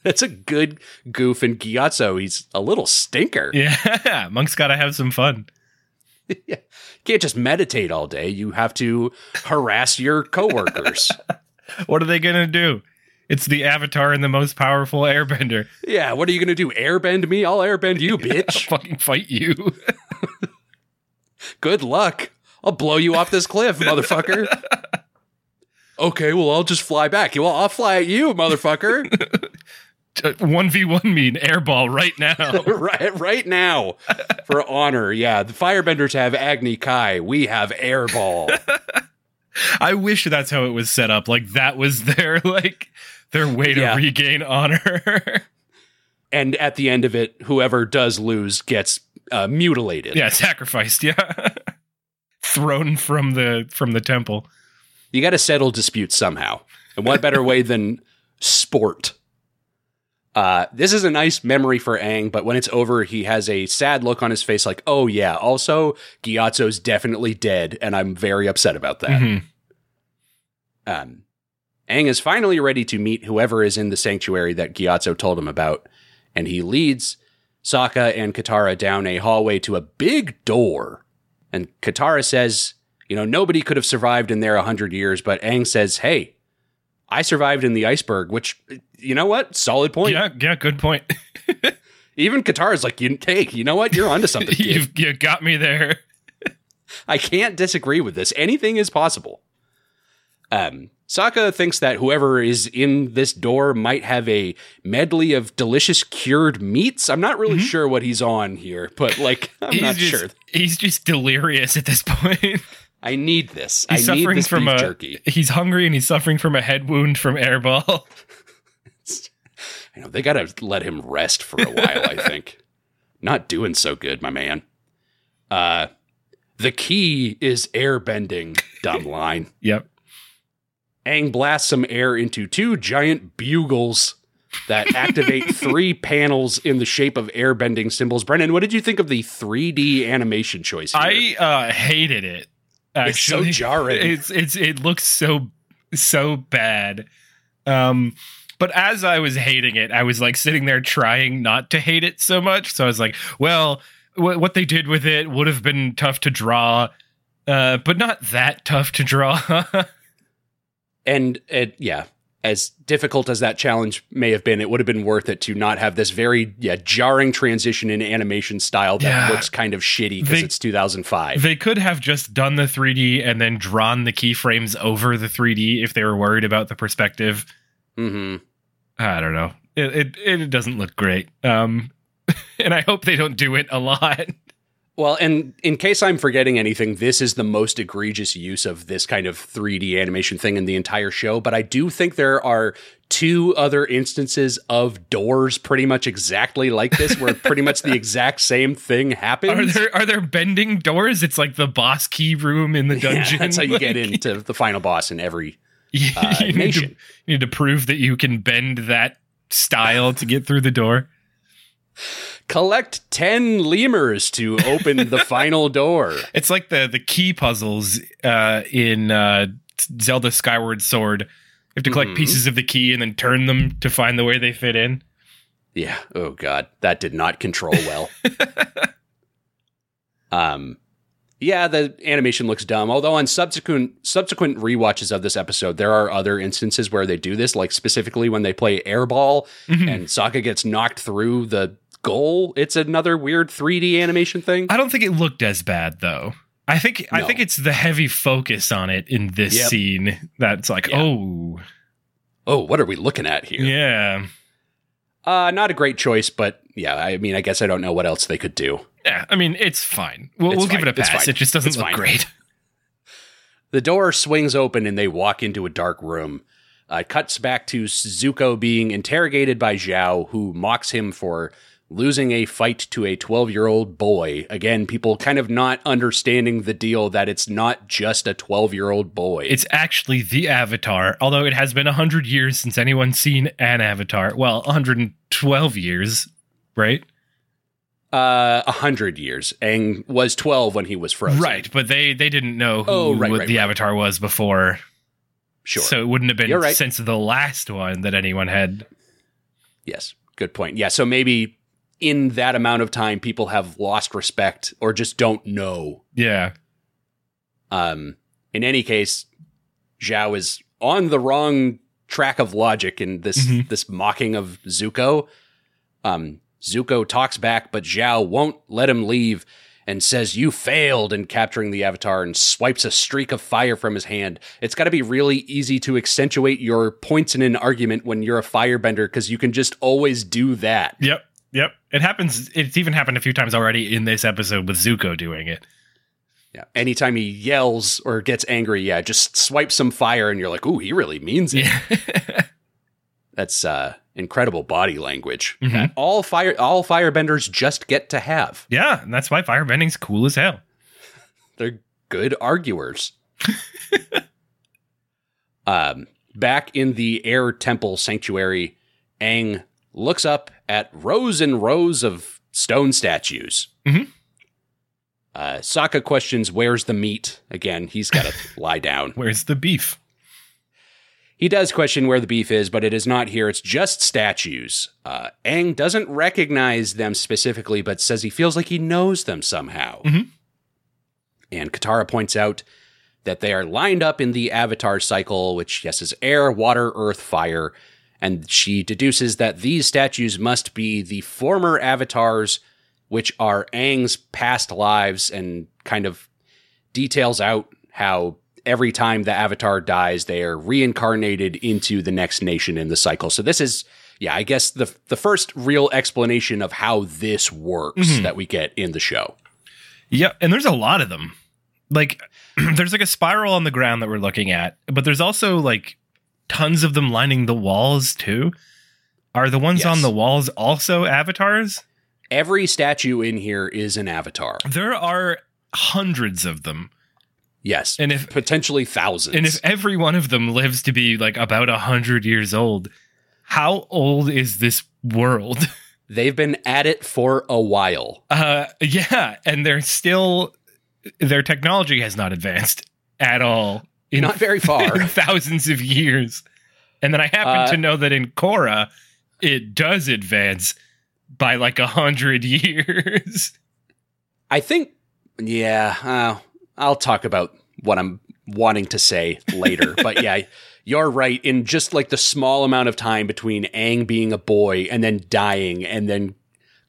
That's a good goof. And Gyatso, he's a little stinker. Yeah. Monk's got to have some fun. You can't just meditate all day. You have to harass your coworkers. What are they going to do? It's the Avatar and the most powerful airbender. yeah, what are you going to do? Airbend me? I'll airbend you, I'll bitch. fucking fight you. Good luck. I'll blow you off this cliff, motherfucker. Okay, well, I'll just fly back. Well, I'll fly at you, motherfucker. 1v1 mean airball right now. right, right now, for honor. Yeah, the Firebenders have Agni Kai. We have Airball. I wish that's how it was set up. Like that was their like their way to Yeah. regain honor. and at the end of it, whoever does lose gets uh, mutilated. yeah, sacrificed. Yeah. Thrown from the from the temple. You got to settle disputes somehow. And what better way than sport? Uh, this is a nice memory for Aang, but when it's over, he has a sad look on his face like, oh yeah, also, Gyatso's definitely dead, and I'm very upset about that. Mhm. Um, Aang is finally ready to meet whoever is in the sanctuary that Gyatso told him about, and he leads Sokka and Katara down a hallway to a big door. And Katara says, you know, nobody could have survived in there a hundred years, but Aang says, hey, I survived in the iceberg, which, you know what? Solid point. Yeah, yeah, good point. Even Katara is like, you, hey, you know what? You're onto something. You've you got me there. I can't disagree with this. Anything is possible. Um, Sokka thinks that whoever is in this door might have a medley of delicious cured meats. I'm not really sure what he's on here, but like, I'm he's not just, sure. He's just delirious at this point. I need this. He's I need suffering this from beef a. jerky. He's hungry and he's suffering from a head wound from airball. I know they gotta let him rest for a while. I think not doing so good, my man. Uh, the key is air bending. Dumb line. yep. Aang blasts some air into two giant bugles that activate three panels in the shape of airbending symbols. Brendan, what did you think of the 3D animation choice? Here? I uh, hated it. It's so jarring. It's it's it looks so so bad. Um, but as I was hating it, I was like sitting there trying not to hate it so much. So I was like, well, wh- what they did with it would have been tough to draw, uh, but not that tough to draw. and it, yeah, as difficult as that challenge may have been, it would have been worth it to not have this very yeah jarring transition in animation style that Yeah. looks kind of shitty because it's 2005. they could have just done the 3D and then drawn the keyframes over the 3D if they were worried about the perspective. hmm I don't know. It it, it doesn't look great. Um, and I hope they don't do it a lot. Well, and in case I'm forgetting anything, this is the most egregious use of this kind of 3D animation thing in the entire show. But I do think there are two other instances of doors pretty much exactly like this, where pretty much the exact same thing happens. Are there are there bending doors? It's like the boss key room in the Yeah, dungeon. that's how you get into the final boss in every. Uh, you need to, you need to prove that you can bend that style to get through the door. Collect 10 lemurs to open the final door. It's like the the key puzzles uh, in uh, Zelda Skyward Sword. You have to collect Mhm. pieces of the key and then turn them to find the way they fit in. Yeah. Oh god, that did not control well. um yeah, the animation looks dumb. Although on subsequent subsequent rewatches of this episode, there are other instances where they do this, like specifically when they play airball Mhm. and Sokka gets knocked through the goal. It's another weird 3D animation thing. I don't think it looked as bad though. I think I think it's the heavy focus on it in this Yep. scene that's like, Yeah. oh Oh, what are we looking at here? yeah. Uh not a great choice, but yeah, I mean, I guess I don't know what else they could do. Yeah, I mean it's fine. We'll, It's we'll give it a pass. It just doesn't It's look fine. great. The door swings open and they walk into a dark room. Uh, it cuts back to Zuko being interrogated by Zhao, who mocks him for losing a fight to a 12 year old boy. Again, people kind of not understanding the deal that it's not just a 12 year old boy. It's actually the Avatar, although it has been 100 years since anyone's seen an Avatar. Well, 112 years, right? uh, a hundred years. Aang was 12 when he was frozen. Right, but they they didn't know who Oh, right, what right, the right. Avatar was before. Sure. So it wouldn't have been since the last one that anyone had. Yes, good point. Yeah, so maybe in that amount of time, people have lost respect or just don't know Yeah. Um, in any case, Zhao is on the wrong track of logic in this Mhm. this mocking of Zuko. Um, Zuko talks back, but Zhao won't let him leave and says, You failed in capturing the Avatar and swipes a streak of fire from his hand. It's got to be really easy to accentuate your points in an argument when you're a firebender because you can just always do that. Yep. Yep. It happens. It's even happened a few times already in this episode with Zuko doing it. Yeah. Anytime he yells or gets angry, yeah, just swipe some fire and you're like, Ooh, he really means it. Yeah. That's uh, incredible body language. Mhm. that all fire all firebenders just get to have. yeah. And that's why firebending's cool as hell. They're good arguers. um, back in the Air Temple Sanctuary, Aang looks up at rows and rows of stone statues. Mhm. Uh, Sokka questions, "Where's the meat?" Again, he's got to lie down. Where's the beef? He does question where the beef is, but it is not here. It's just statues. Uh, Aang doesn't recognize them specifically, but says he feels like he knows them somehow. Mhm. And Katara points out that they are lined up in the Avatar cycle, which, yes, is air, water, earth, fire. And she deduces that these statues must be the former avatars, which are Aang's past lives, and kind of details out how every time the avatar dies, they are reincarnated into the next nation in the cycle. So this is, yeah, I guess the the first real explanation of how this works Mhm. that we get in the show. Yeah, and there's a lot of them. Like there's like a spiral on the ground that we're looking at, but there's also like tons of them lining the walls too. Are the ones Yes. on the walls also avatars? Every statue in here is an avatar. There are hundreds of them. Yes, And if potentially thousands. and if every one of them lives to be like about a hundred years old, how old is this world? they've been at it for a while. Uh yeah, and they're still their technology has not advanced at all. In Not very far. thousands of years. And then I happen Uh, to know that in Korra, it does advance by like a hundred years. I think, yeah, uh, I'll talk about what I'm wanting to say later. but yeah, you're right. In just like the small amount of time between Aang being a boy and then dying and then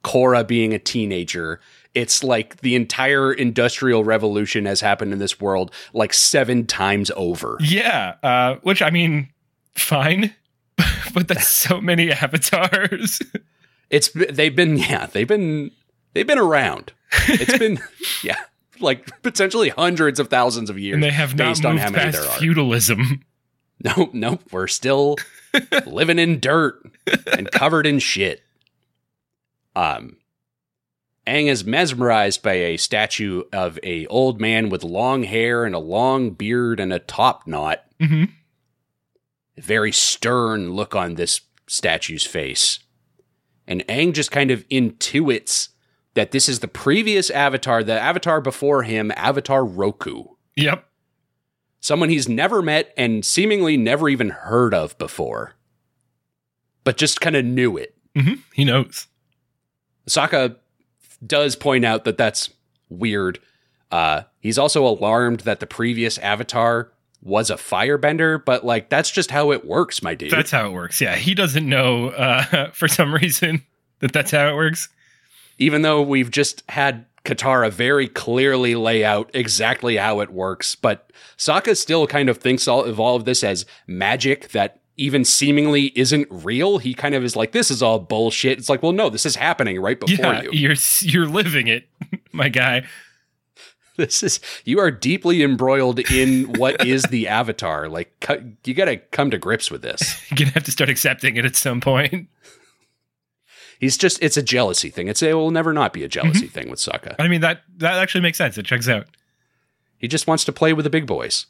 Korra being a teenager, it's like the entire industrial revolution has happened in this world like seven times over. yeah, uh, which I mean, fine, but that's so many avatars. It's they've been yeah they've been they've been around. It's been yeah like potentially hundreds of thousands of years. and they have not based on how many past there are. feudalism. No, no, we're still living in dirt and covered in shit. Um, Aang is mesmerized by a statue of a old man with long hair and a long beard and a top knot. hmm A very stern look on this statue's face. And Aang just kind of intuits that this is the previous avatar, the avatar before him, Avatar Roku. Yep. someone he's never met and seemingly never even heard of before, but just kind of knew it. hmm He knows. Sokka does point out that that's weird. Uh, he's also alarmed that the previous avatar was a firebender, but like that's just how it works, my dude. That's how it works. Yeah, he doesn't know uh, for some reason that that's how it works. Even though we've just had Katara very clearly lay out exactly how it works, but Sokka still kind of thinks all of all of this as magic that even seemingly isn't real. He kind of is like, this is all bullshit. It's like, well, no, this is happening right before yeah, you. you're you're living it, my guy. This is you are deeply embroiled in what is the avatar. Like, you got to come to grips with this. You're gonna have to start accepting it at some point. He's just, it's a jealousy thing. It's, it will never not be a mm-hmm. jealousy thing with Sokka. I mean that that actually makes sense. It checks out. He just wants to play with the big boys.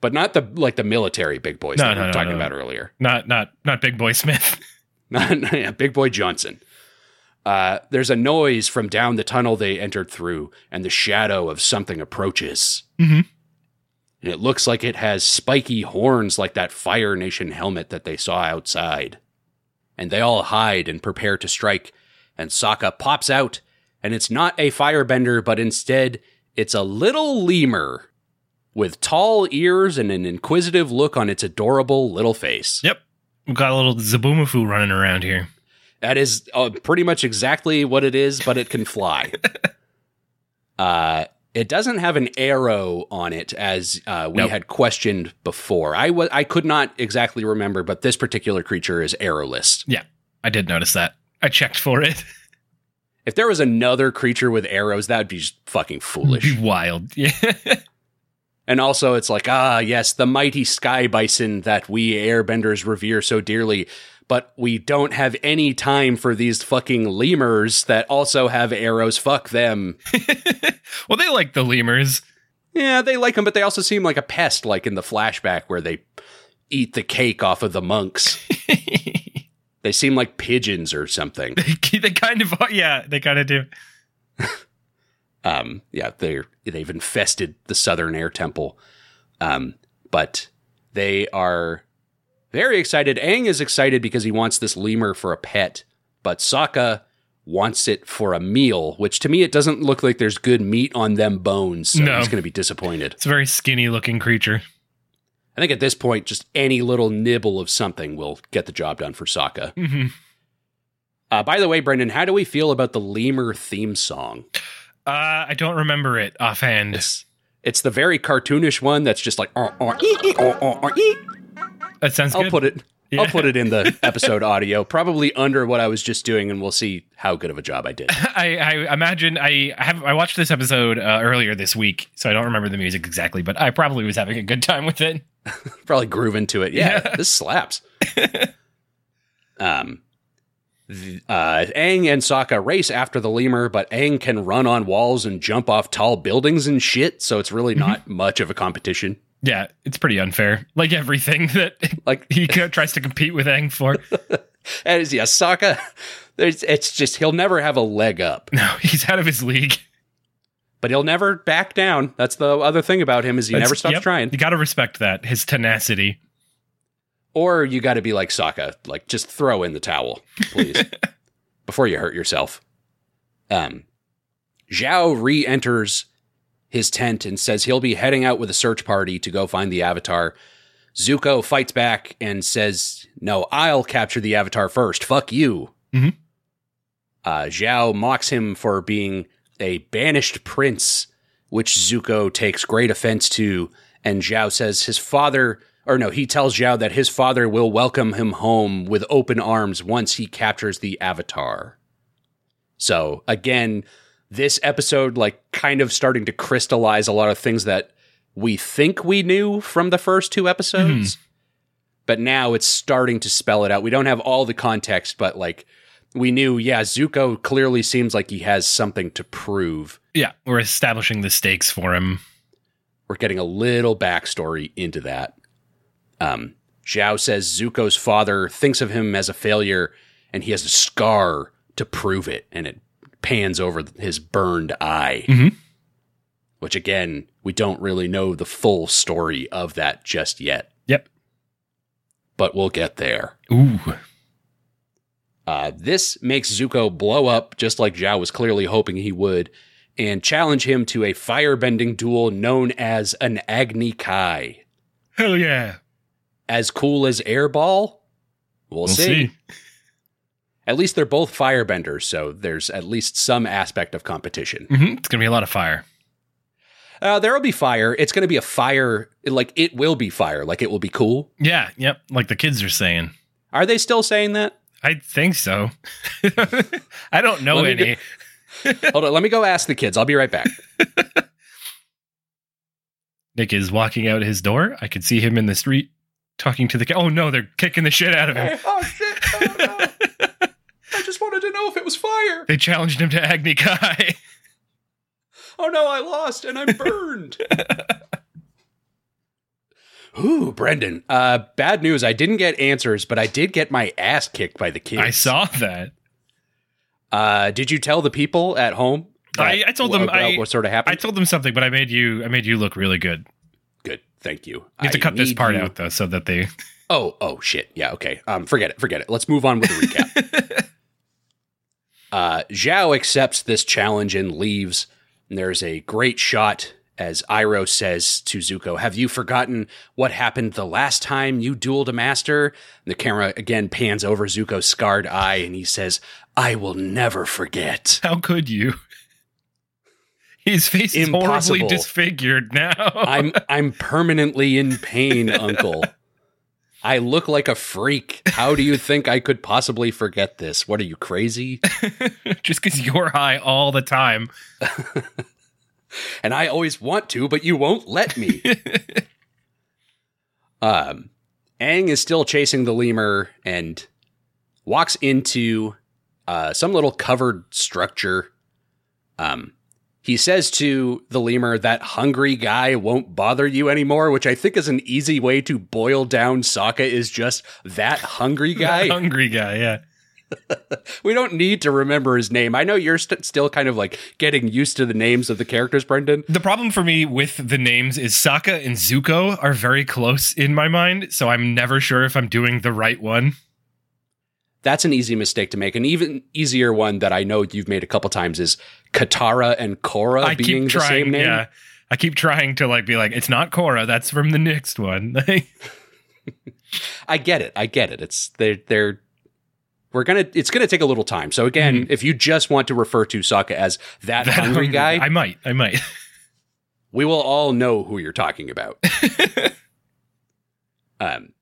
But not the like the military big boys No, that we no, were no, talking about earlier. Not not not Big Boy Smith. Not yeah, Big Boy Johnson. Uh, there's a noise from down the tunnel they entered through, and the shadow of something approaches. Mhm. And it looks like it has spiky horns like that Fire Nation helmet that they saw outside. And they all hide and prepare to strike, and Sokka pops out, and it's not a firebender, but instead it's a little lemur with tall ears and an inquisitive look on its adorable little face. yep, we've got a little Zoboomafoo running around here. That is uh, pretty much exactly what it is, but it can fly. uh, it doesn't have an arrow on it, as uh, we Nope. had questioned before. I wa- I could not exactly remember, but this particular creature is arrowless. Yeah, I did notice that. I checked for it. If there was another creature with arrows, that would be just fucking foolish. Be wild. Yeah. And also, it's like, ah, yes, the mighty sky bison that we airbenders revere so dearly. But we don't have any time for these fucking lemurs that also have arrows. Fuck them. well, they like the lemurs. Yeah, they like them, but they also seem like a pest, like in the flashback where they eat the cake off of the monks. they seem like pigeons or something. they, they kind of yeah, they kind of do. Um, yeah, they're they've infested the Southern Air Temple, um, but they are very excited. Aang is excited because he wants this lemur for a pet, but Sokka wants it for a meal. Which to me, it doesn't look like there's good meat on them bones. So No. he's going to be disappointed. It's a very skinny looking creature. I think at this point, just any little nibble of something will get the job done for Sokka. hmm Uh, by the way, Brendan, how do we feel about the lemur theme song? Uh, I don't remember it offhand. This, It's the very cartoonish one that's just like, "Uh, uh, ee, uh, uh, uh, ee." That sounds I'll good. put it. I'll put it in the episode audio, probably under what I was just doing, and we'll see how good of a job I did. I, I imagine I I have I watched this episode uh, earlier this week, so I don't remember the music exactly, but I probably was having a good time with it. probably groove into it. Yeah, Yeah. this slaps. um, uh, Aang and Sokka race after the lemur, but Aang can run on walls and jump off tall buildings and shit. So it's really not much of a competition. Yeah, it's pretty unfair. Like everything that Like he tries to compete with Aang for. as yeah, Sokka. It's just he'll never have a leg up, No, he's out of his league. but he'll never back down. That's the other thing about him is he never stops yep, trying. You got to respect that his tenacity. Or you got to be like Sokka, like just throw in the towel, please, before you hurt yourself. Um, Zhao re-enters his tent and says he'll be heading out with a search party to go find the Avatar. Zuko fights back and says, "No, I'll capture the Avatar first. Fuck you." Mhm. Uh, Zhao mocks him for being a banished prince, which Zuko takes great offense to. And Zhao says his father, or no, he tells Zhao that his father will welcome him home with open arms once he captures the Avatar. So again, this episode, like, kind of starting to crystallize a lot of things that we think we knew from the first two episodes. Mm-hmm. But now it's starting to spell it out. We don't have all the context, but like, we knew, yeah, Zuko clearly seems like he has something to prove. Yeah, we're establishing the stakes for him. We're getting a little backstory into that. Um, Zhao says Zuko's father thinks of him as a failure, and he has a scar to prove it, and it pans over his burned eye. Mhm. Which again, we don't really know the full story of that just yet, Yep. but we'll get there. Ooh. Uh, this makes Zuko blow up just like Zhao was clearly hoping he would, and challenge him to a firebending duel known as an Agni Kai. Hell yeah. As cool as Airball? We'll, We'll see. see. At least they're both firebenders, so there's at least some aspect of competition. hmm It's going to be a lot of fire. Uh, there will be fire. It's going to be a fire, like it will be fire, like it will be cool. Yeah, yep. Like the kids are saying. Are they still saying that? I think so. I don't know any. Hold on, let me go ask the kids. I'll be right back. Nick is walking out his door. I could see him in the street talking to the. Oh no, they're kicking the shit out of him. oh shit! Oh no! I just wanted to know if it was fire. They challenged him to Agni Kai. Oh no, I lost and I'm burned. Ooh, Brendan. Uh, bad news. I didn't get answers, but I did get my ass kicked by the kids. I saw that. Uh, did you tell the people at home? I- I told them I- what sort of happened. I told them something, but I made you. I made you look really good. Thank you. You have to I cut this part you- out though, so that they. Oh, oh shit. Yeah, okay. Um, forget it. Forget it. Let's move on with the recap. uh, Zhao accepts this challenge and leaves. And there's a great shot as Iroh says to Zuko, "Have you forgotten what happened the last time you dueled a master?" And the camera again pans over Zuko's scarred eye, and he says, "I will never forget." How could you? His face is horribly disfigured now. I'm I'm permanently in pain, Uncle. I look like a freak. How do you think I could possibly forget this? What are you crazy? just because you're high all the time. and I always want to, but you won't let me. um, Aang is still chasing the lemur and walks into uh, some little covered structure. Um, he says to the lemur that hungry guy won't bother you anymore, which I think is an easy way to boil down Sokka is just that hungry guy. Hungry guy, yeah. we don't need to remember his name. I know you're st- still kind of like getting used to the names of the characters, Brendan. The problem for me with the names is Sokka and Zuko are very close in my mind, so I'm never sure if I'm doing the right one. That's an easy mistake to make. An even easier one that I know you've made a couple times is Katara and Korra I being keep the trying, same name. yeah. I keep trying to like be like, it's not Korra, that's from the next one. I get it. I get it. It's they're they're we're gonna it's gonna take a little time. So again, if you just want to refer to Sokka as that, hungry guy, I might, I might. We will all know who you're talking about. um,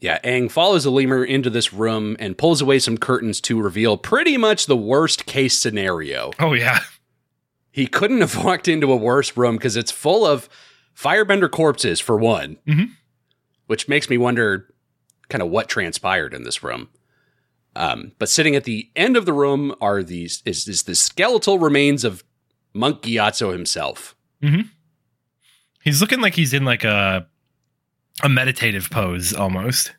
yeah, Aang follows the lemur into this room and pulls away some curtains to reveal pretty much the worst case scenario. Oh yeah. He couldn't have walked into a worse room because it's full of firebender corpses, for one, Mhm. which makes me wonder kind of what transpired in this room. Um, but sitting at the end of the room are these is, is the skeletal remains of Monk Gyatso himself. He's looking like he's in like a a meditative pose almost.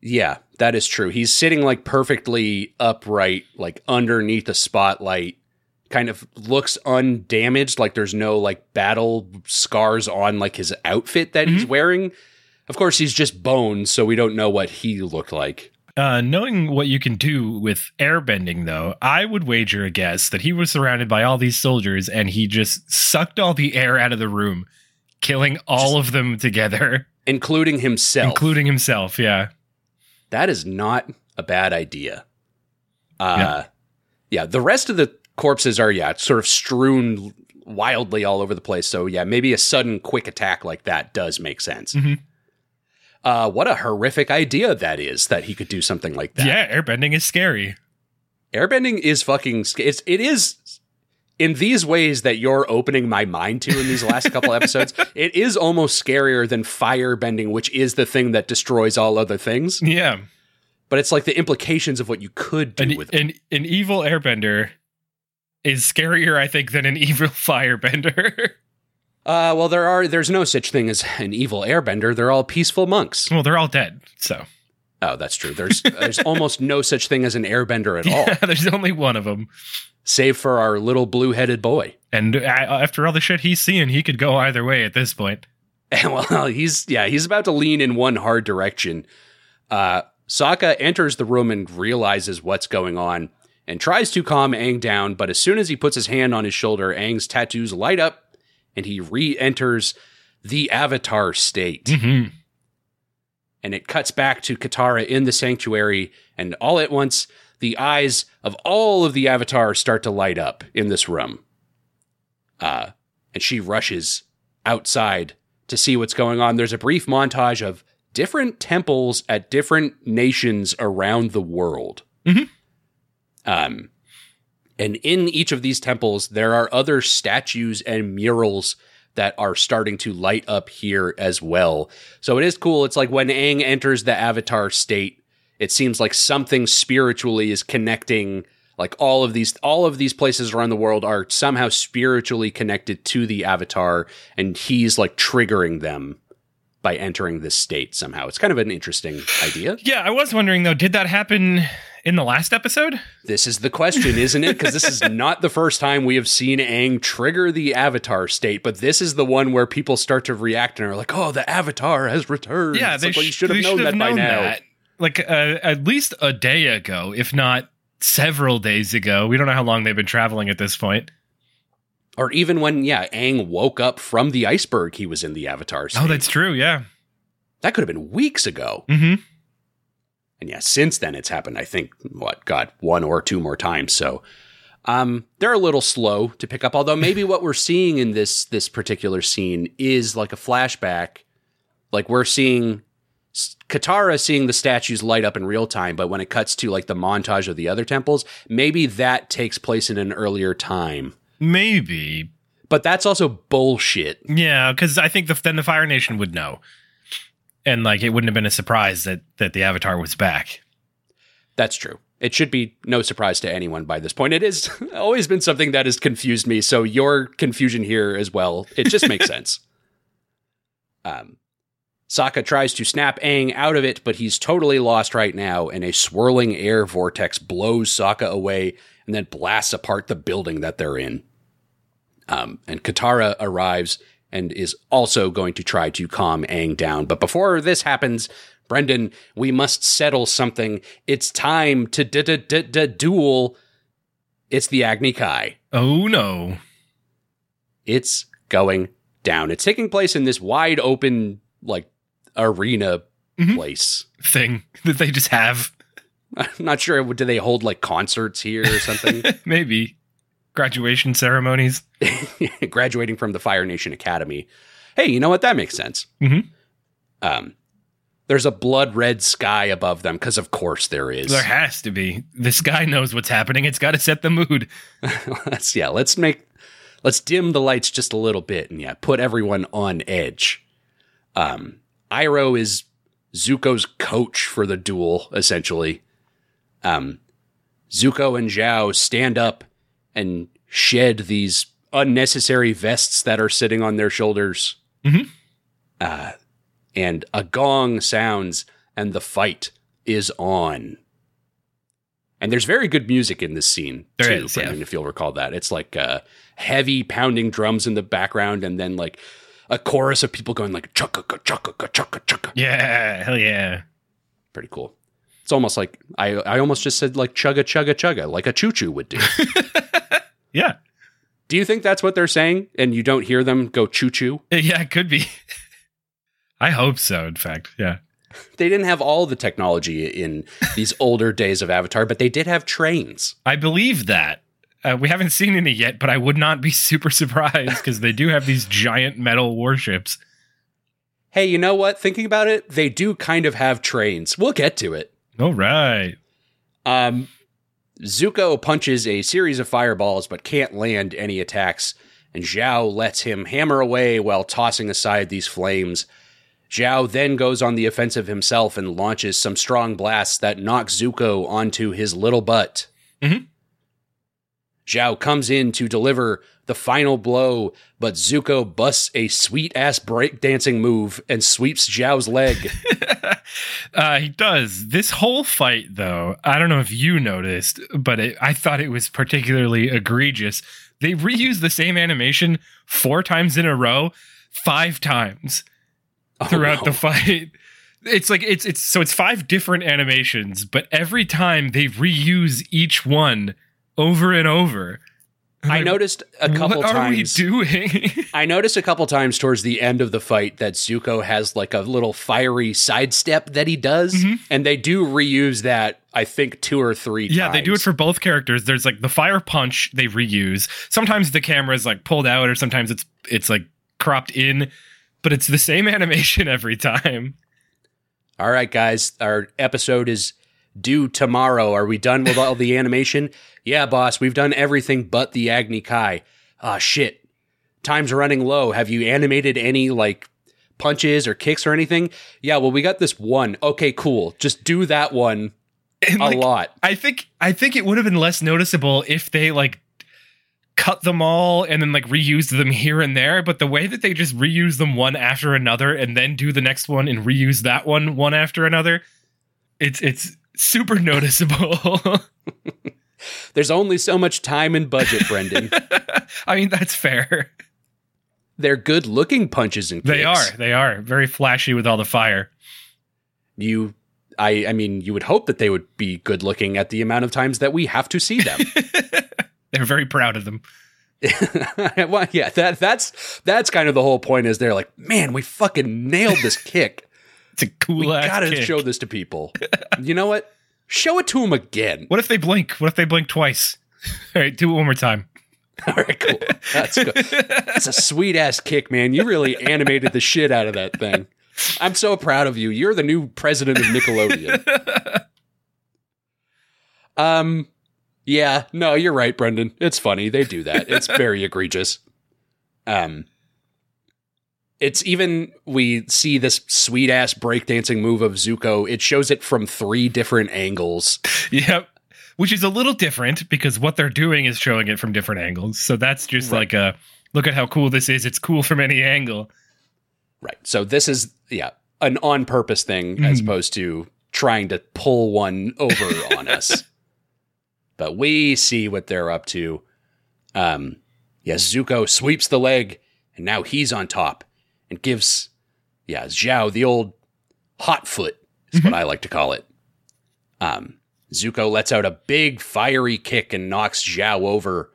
Yeah, that is true. He's sitting like perfectly upright, like underneath a spotlight. Kind of looks undamaged, like there's no like battle scars on like his outfit that he's wearing. Of course, he's just bones, so we don't know what he looked like. Uh, knowing what you can do with airbending, though, I would wager a guess that he was surrounded by all these soldiers and he just sucked all the air out of the room, killing all of them together, including himself. including himself. Yeah. that is not a bad idea. Uh, yeah. The rest of the corpses are yeah, sort of strewn wildly all over the place. So yeah, maybe a sudden quick attack like that does make sense. Mhm. Uh, what a horrific idea that is that he could do something like that. Yeah, airbending is scary. Airbending is fucking. sc- It's it is in these ways that you're opening my mind to in these last couple episodes. It is almost scarier than firebending, which is the thing that destroys all other things. Yeah. But it's like the implications of what you could do An, with it. an, an evil airbender is scarier, I think, than an evil firebender. Uh, well, there are there's no such thing as an evil airbender. They're all peaceful monks. well, they're all dead. So Oh, that's true. There's there's almost no such thing as an airbender at all, there's only one of them. save for our little blue-headed boy. And uh, after all the shit he's seeing, he could go either way at this point. Well, he's yeah, he's about to lean in one hard direction. Uh, Sokka enters the room and realizes what's going on and tries to calm Aang down, but as soon as he puts his hand on his shoulder, Aang's tattoos light up and he re-enters the avatar state. Mm-hmm. And it cuts back to Katara in the sanctuary, and all at once, the eyes of all of the avatars start to light up in this room. Uh, and she rushes outside to see what's going on. There's a brief montage of different temples at different nations around the world. Mhm. Um, and in each of these temples, there are other statues and murals that are starting to light up here as well. So it is cool. It's like when Aang enters the avatar state, it seems like something spiritually is connecting like all of these all of these places around the world are somehow spiritually connected to the avatar and he's like triggering them by entering this state somehow. It's kind of an interesting idea. Yeah, I was wondering though, did that happen in the last episode? This is the question, isn't it? Because this is not the first time we have seen Aang trigger the avatar state, but this is the one where people start to react and are like, "Oh, the avatar has returned." Yeah, they, like, well, you sh- should have known that have by known now. that. Like uh, at least a day ago, if not several days ago. We don't know how long they've been traveling at this point. Or even when, yeah, Aang woke up from the iceberg, he was in the avatar state. Oh, that's true. Yeah. that could have been weeks ago. Mm-hmm. And yeah, since then it's happened, I think, what, God, one or two more times. So um, they're a little slow to pick up, although maybe what we're seeing in this this particular scene is like a flashback. Like we're seeing Katara seeing the statues light up in real time, but when it cuts to like the montage of the other temples, maybe that takes place in an earlier time. Maybe. But that's also bullshit. Yeah, because I think the, then the Fire Nation would know, and like it wouldn't have been a surprise that that the Avatar was back. That's true. It should be no surprise to anyone by this point. It has always been something that has confused me. So your confusion here as well, it just makes sense. Um, Sokka tries to snap Aang out of it, but he's totally lost right now, and a swirling air vortex blows Sokka away and then blasts apart the building that they're in. Um, and Katara arrives and is also going to try to calm Aang down. But before this happens, Brendan, we must settle something. It's time to d- d- d- d- duel. It's the Agni Kai. Oh no! It's going down. It's taking place in this wide open, like, arena Mhm. place. Thing that they just have I'm not sure. Do they hold like concerts here or something? maybe graduation ceremonies. graduating from the Fire Nation Academy. Hey, you know what? That makes sense. Mhm. Um, there's a blood red sky above them because, of course, there is. There has to be. This guy knows what's happening. It's got to set the mood. let's yeah, let's make let's dim the lights just a little bit and yeah, put everyone on edge. Um, Iroh is Zuko's coach for the duel, essentially. Um, Zuko and Zhao stand up and shed these unnecessary vests that are sitting on their shoulders. Mhm. Uh, and a gong sounds, and the fight is on. And there's very good music in this scene There too, is, yeah. If you'll recall that. It's like uh, heavy pounding drums in the background, and then like a chorus of people going like chugga chugga chugga chugga. Yeah, hell yeah. Pretty cool. It's almost like I I almost just said like chugga chugga chugga, like a choo choo would do. Yeah. do you think that's what they're saying, and you don't hear them go choo choo? Yeah, it could be. I hope so, in fact. Yeah. They didn't have all the technology in these older days of Avatar, but they did have trains. I believe that. Uh, we haven't seen any yet, but I would not be super surprised because they do have these giant metal warships. Hey, you know what? Thinking about it, they do kind of have trains. We'll get to it. All right. Um, Zuko punches a series of fireballs but can't land any attacks, and Zhao lets him hammer away while tossing aside these flames. Zhao then goes on the offensive himself and launches some strong blasts that knock Zuko onto his little butt. Mhm. Zhao comes in to deliver the final blow, but Zuko busts a sweet ass breakdancing move and sweeps Zhao's leg. uh, he does. This whole fight, though, I don't know if you noticed, but it, I thought it was particularly egregious. They reused the same animation four times in a row, five times throughout Oh, the fight. It's like it's it's so it's five different animations, but every time they reuse each one over and over. I noticed a couple what times. are we doing? I noticed a couple times towards the end of the fight that Zuko has like a little fiery sidestep that he does, Mhm. and they do reuse that. I think two or three. Yeah, they do it for both characters. There's like the fire punch they reuse. Sometimes the camera is like pulled out, or sometimes it's it's like cropped in, but it's the same animation every time. All right, guys, our episode is due tomorrow. Are we done with all the animation? Yeah, boss, we've done everything but the Agni Kai. Ah, shit. Time's running low. Have you animated any like punches or kicks or anything? Yeah, well, we got this one. Okay, cool. Just do that one And a like, lot. I think I think it would have been less noticeable if they like cut them all and then like reused them here and there. But the way that they just reuse them one after another and then do the next one and reuse that one one after another, it's it's super noticeable. There's only so much time and budget, Brendan. I mean, that's fair. They're good looking punches and kicks. They are. They are very flashy with all the fire. You I I mean, you would hope that they would be good looking at the amount of times that we have to see them. They're very proud of them. well, yeah, that that's that's kind of the whole point is they're like, man, we fucking nailed this kick. It's a cool We gotta kick. show this to people. you know what? Show it to them again. What if they blink? What if they blink twice? All right, do it one more time. All right, cool. That's good. That's a sweet ass kick, man. You really animated the shit out of that thing. I'm so proud of you. You're the new president of Nickelodeon. Um, yeah, no, you're right, Brendan. It's funny they do that. It's very egregious. Um, it's even we see this sweet ass breakdancing move of Zuko. It shows it from three different angles. Yep. Which is a little different because what they're doing is showing it from different angles. So that's just Right. like a look at how cool this is. It's cool from any angle. Right. So this is yeah an on purpose thing as Mhm. opposed to trying to pull one over on us. But we see what they're up to. Um, yeah, Zuko sweeps the leg, and now he's on top and gives yeah Zhao the old hot foot is what I like to call it. Um, Zuko lets out a big fiery kick and knocks Zhao over.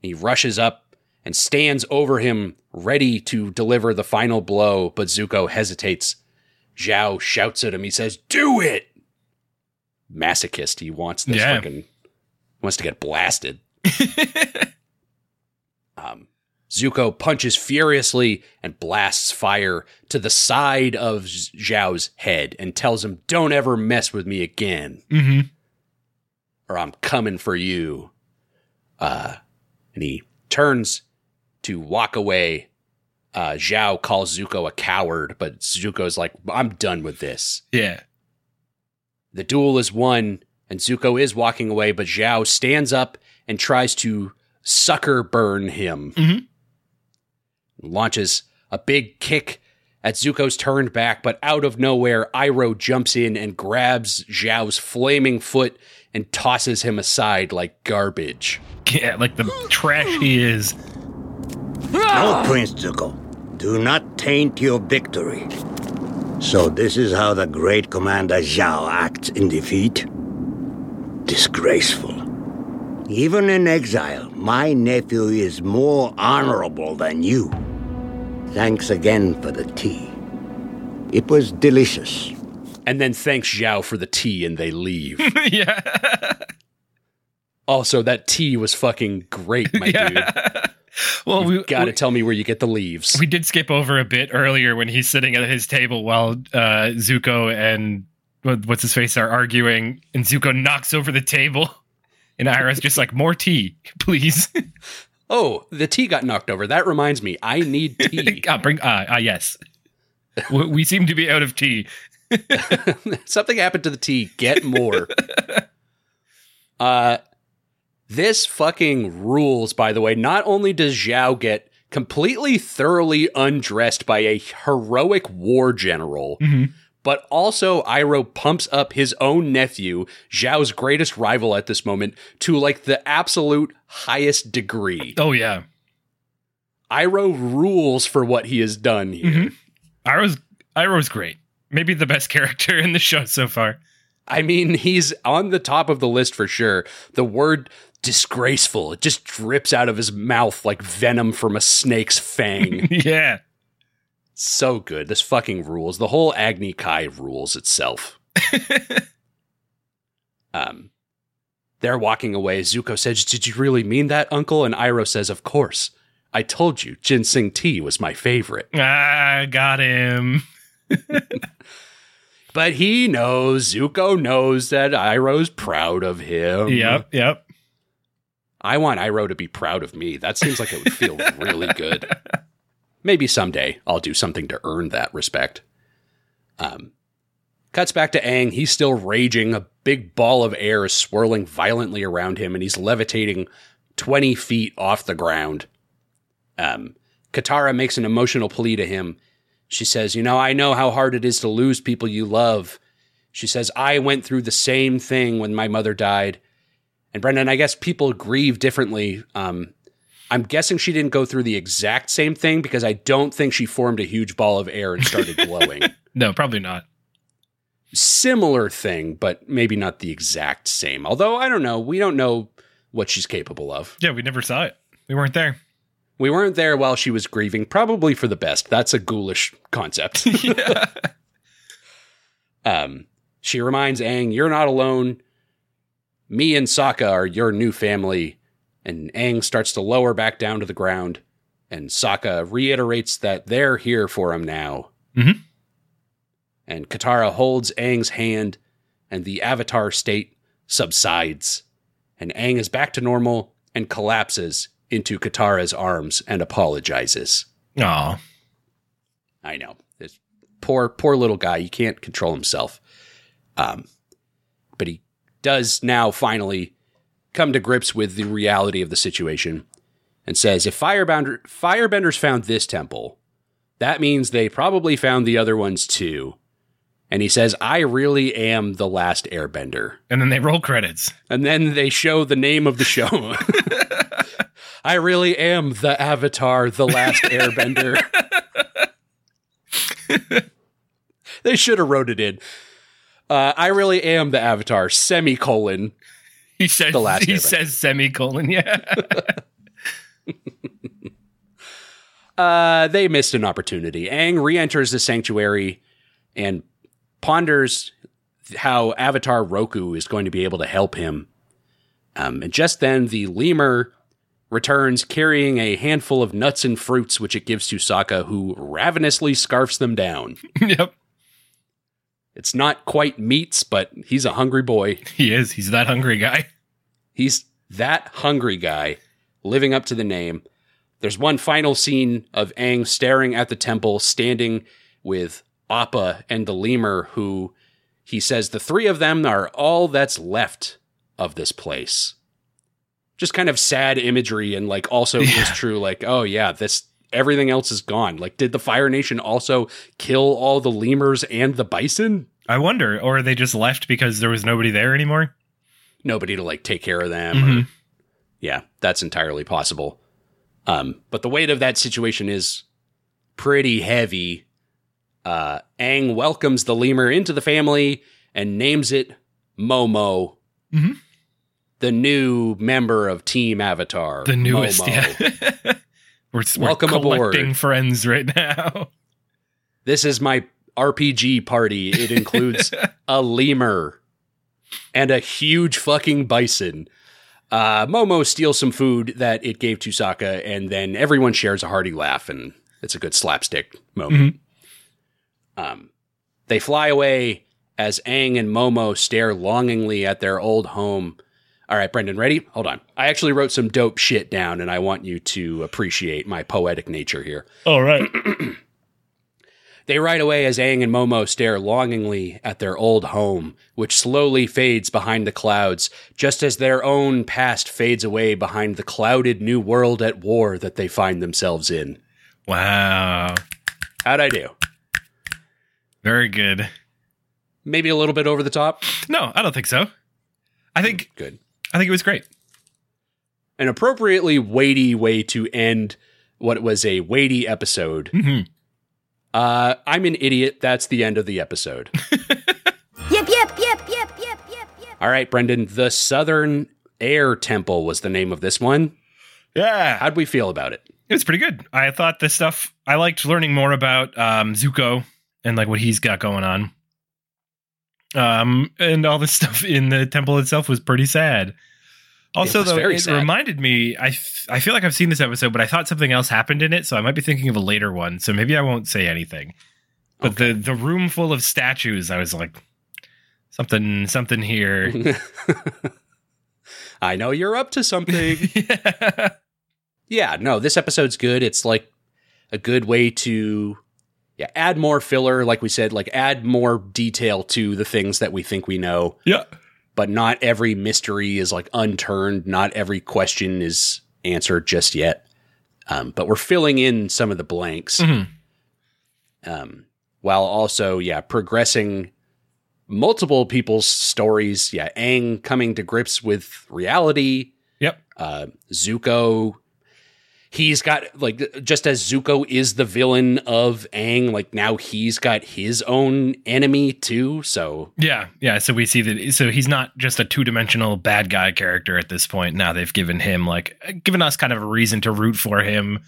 He rushes up and stands over him, ready to deliver the final blow, but Zuko hesitates. Zhao shouts at him. He says, Do it! Masochist. He wants this Yeah. fucking wants to get blasted. Um, Zuko punches furiously and blasts fire to the side of Zhao's head and tells him, Don't ever mess with me again, Mm-hmm. or I'm coming for you. Uh, and he turns to walk away. Uh, Zhao calls Zuko a coward, but Zuko's like, I'm done with this. Yeah. The duel is won, and Zuko is walking away, but Zhao stands up and tries to sucker burn him. Mhm. Launches a big kick at Zuko's turned back, but out of nowhere, Iroh jumps in and grabs Zhao's flaming foot and tosses him aside like garbage. Yeah, like the trash he is. No, Prince Zuko. Do not taint your victory. So this is how the great Commander Zhao acts in defeat? Disgraceful. Even in exile, my nephew is more honorable than you. Thanks again for the tea. It was delicious. And then thanks Zhao for the tea and they leave. yeah. also, that tea was fucking great, my dude. Well, we Gotta tell me where you get the leaves. we did skip over a bit earlier when he's sitting at his table while uh, Zuko and what's his face are arguing, and Zuko knocks over the table, and Iroh's just like, "More tea, please." Oh, the tea got knocked over. That reminds me, I need tea. ah, bring ah ah yes. we, we seem to be out of tea. Something happened to the tea. Get more. uh this fucking rules, by the way. Not only does Zhao get completely thoroughly undressed by a heroic war general, but also Iroh pumps up his own nephew, Zhao's greatest rival at this moment, to like the absolute highest degree. Oh yeah, Iroh rules for what he has done here. Mm-hmm. Iroh's Iroh's great. Maybe the best character in the show so far. I mean, he's on the top of the list for sure. The word disgraceful, it just drips out of his mouth like venom from a snake's fang. yeah. So good. This fucking rules. The whole Agni Kai rules itself. um, they're walking away. Zuko says, Did you really mean that, Uncle? And Iroh says, Of course. I told you, ginseng tea was my favorite. Ah, got him. But he knows, Zuko knows that Iroh's proud of him. Yep, yep. I want Iroh to be proud of me. That seems like it would feel really good. Maybe someday I'll do something to earn that respect. Um, cuts back to Aang. He's still raging. A big ball of air is swirling violently around him, and he's levitating 20 feet off the ground. Um, Katara makes an emotional plea to him. She says, You know, I know how hard it is to lose people you love. She says, I went through the same thing when my mother died. And Brendan, I guess people grieve differently. Um, I'm guessing she didn't go through the exact same thing because I don't think she formed a huge ball of air and started glowing. No, probably not. Similar thing, but maybe not the exact same. Although I don't know, we don't know what she's capable of. Yeah, we never saw it. We weren't there. We weren't there while she was grieving, probably for the best. That's a ghoulish concept. yeah. Um, she reminds Aang, "You're not alone. Me and Sokka are your new family." And Aang starts to lower back down to the ground, and Sokka reiterates that they're here for him now. Mhm. And Katara holds Aang's hand, and the Avatar state subsides, and Aang is back to normal and collapses into Katara's arms and apologizes. Aw. I know. This poor, poor little guy. He can't control himself. Um, but he does now finally come to grips with the reality of the situation and says if Firebender, Firebenders found this temple, that means they probably found the other ones too. And he says, I really am the last airbender. And then they roll credits. And then they show the name of the show. I really am the Avatar, the last airbender. they should have wrote it in. Uh, I really am the Avatar, semicolon. He says The last he Airbender. says semicolon. Yeah. Uh, they missed an opportunity. Aang re enters the sanctuary and ponders how Avatar Roku is going to be able to help him. Um, and just then, the lemur returns carrying a handful of nuts and fruits, which it gives to Sokka, who ravenously scarfs them down. yep. It's not quite meats, but he's a hungry boy. He is. He's that hungry guy. He's that hungry guy, living up to the name. There's one final scene of Aang staring at the temple, standing with Appa and the lemur, who he says the three of them are all that's left of this place. Just kind of sad imagery, and like also Yeah. is true. Like, oh yeah, this everything else is gone. Like, did the Fire Nation also kill all the lemurs and the bison? I wonder, or they just left because there was nobody there anymore? Nobody to like take care of them. or- Mhm. yeah, that's entirely possible. Um, but the weight of that situation is pretty heavy. Uh, Aang welcomes the lemur into the family and names it Momo, Mhm. the new member of Team Avatar. The newest, Momo. yeah. we're, we're Welcome collecting aboard. friends right now. This is my RPG party. It includes a lemur and a huge fucking bison. Uh, Momo steals some food that it gave to Sokka, and then everyone shares a hearty laugh, and it's a good slapstick moment. Um, they fly away as Aang and Momo stare longingly at their old home. All right, Brendan, ready? Hold on. I actually wrote some dope shit down, and I want you to appreciate my poetic nature here. All right. They ride away as Aang and Momo stare longingly at their old home, which slowly fades behind the clouds, just as their own past fades away behind the clouded new world at war that they find themselves in. Wow. How'd I do? Very good. Maybe a little bit over the top? No, I don't think so. I think Good. I think it was great. An appropriately weighty way to end what was a weighty episode. hmm Uh, I'm an idiot. That's the end of the episode. Yep, yep, yep, yep, yep, yep, yep. All right, Brendan. The Southern Air Temple was the name of this one. Yeah. How'd we feel about it? It was pretty good. I thought this stuff. I liked learning more about um, Zuko and like what he's got going on. Um, and all the stuff in the temple itself was pretty sad. Also, was though, it sad. reminded me. I f- I feel like I've seen this episode, but I thought something else happened in it, so I might be thinking of a later one. So maybe I won't say anything. But the the room full of statues, I was like, something something here. I know you're up to something. yeah. yeah, no, this episode's good. It's like a good way to yeah, add more filler, like we said, like add more detail to the things that we think we know, yeah. but not every mystery is like unturned. Not every question is answered just yet. Um, but we're filling in some of the blanks. Mhm. um, while also, yeah, progressing multiple people's stories. Yeah, Aang coming to grips with reality. Yep. Uh, Zuko, he's got like just as Zuko is the villain of Aang, like now he's got his own enemy too. So Yeah, yeah. So we see that. So he's not just a two-dimensional bad guy character at this point. Now they've given him like given us kind of a reason to root for him,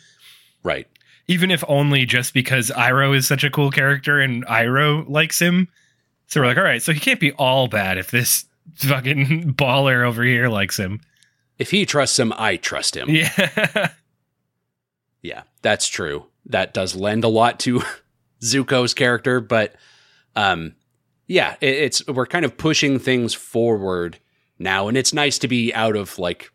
right, even if only just because Iroh is such a cool character and Iroh likes him. So we're like, all right, so he can't be all bad if this fucking baller over here likes him. if he trusts him, I trust him. Yeah, Yeah, that's true. That does lend a lot to Zuko's character, but um yeah, it, it's we're kind of pushing things forward now and it's nice to be out of like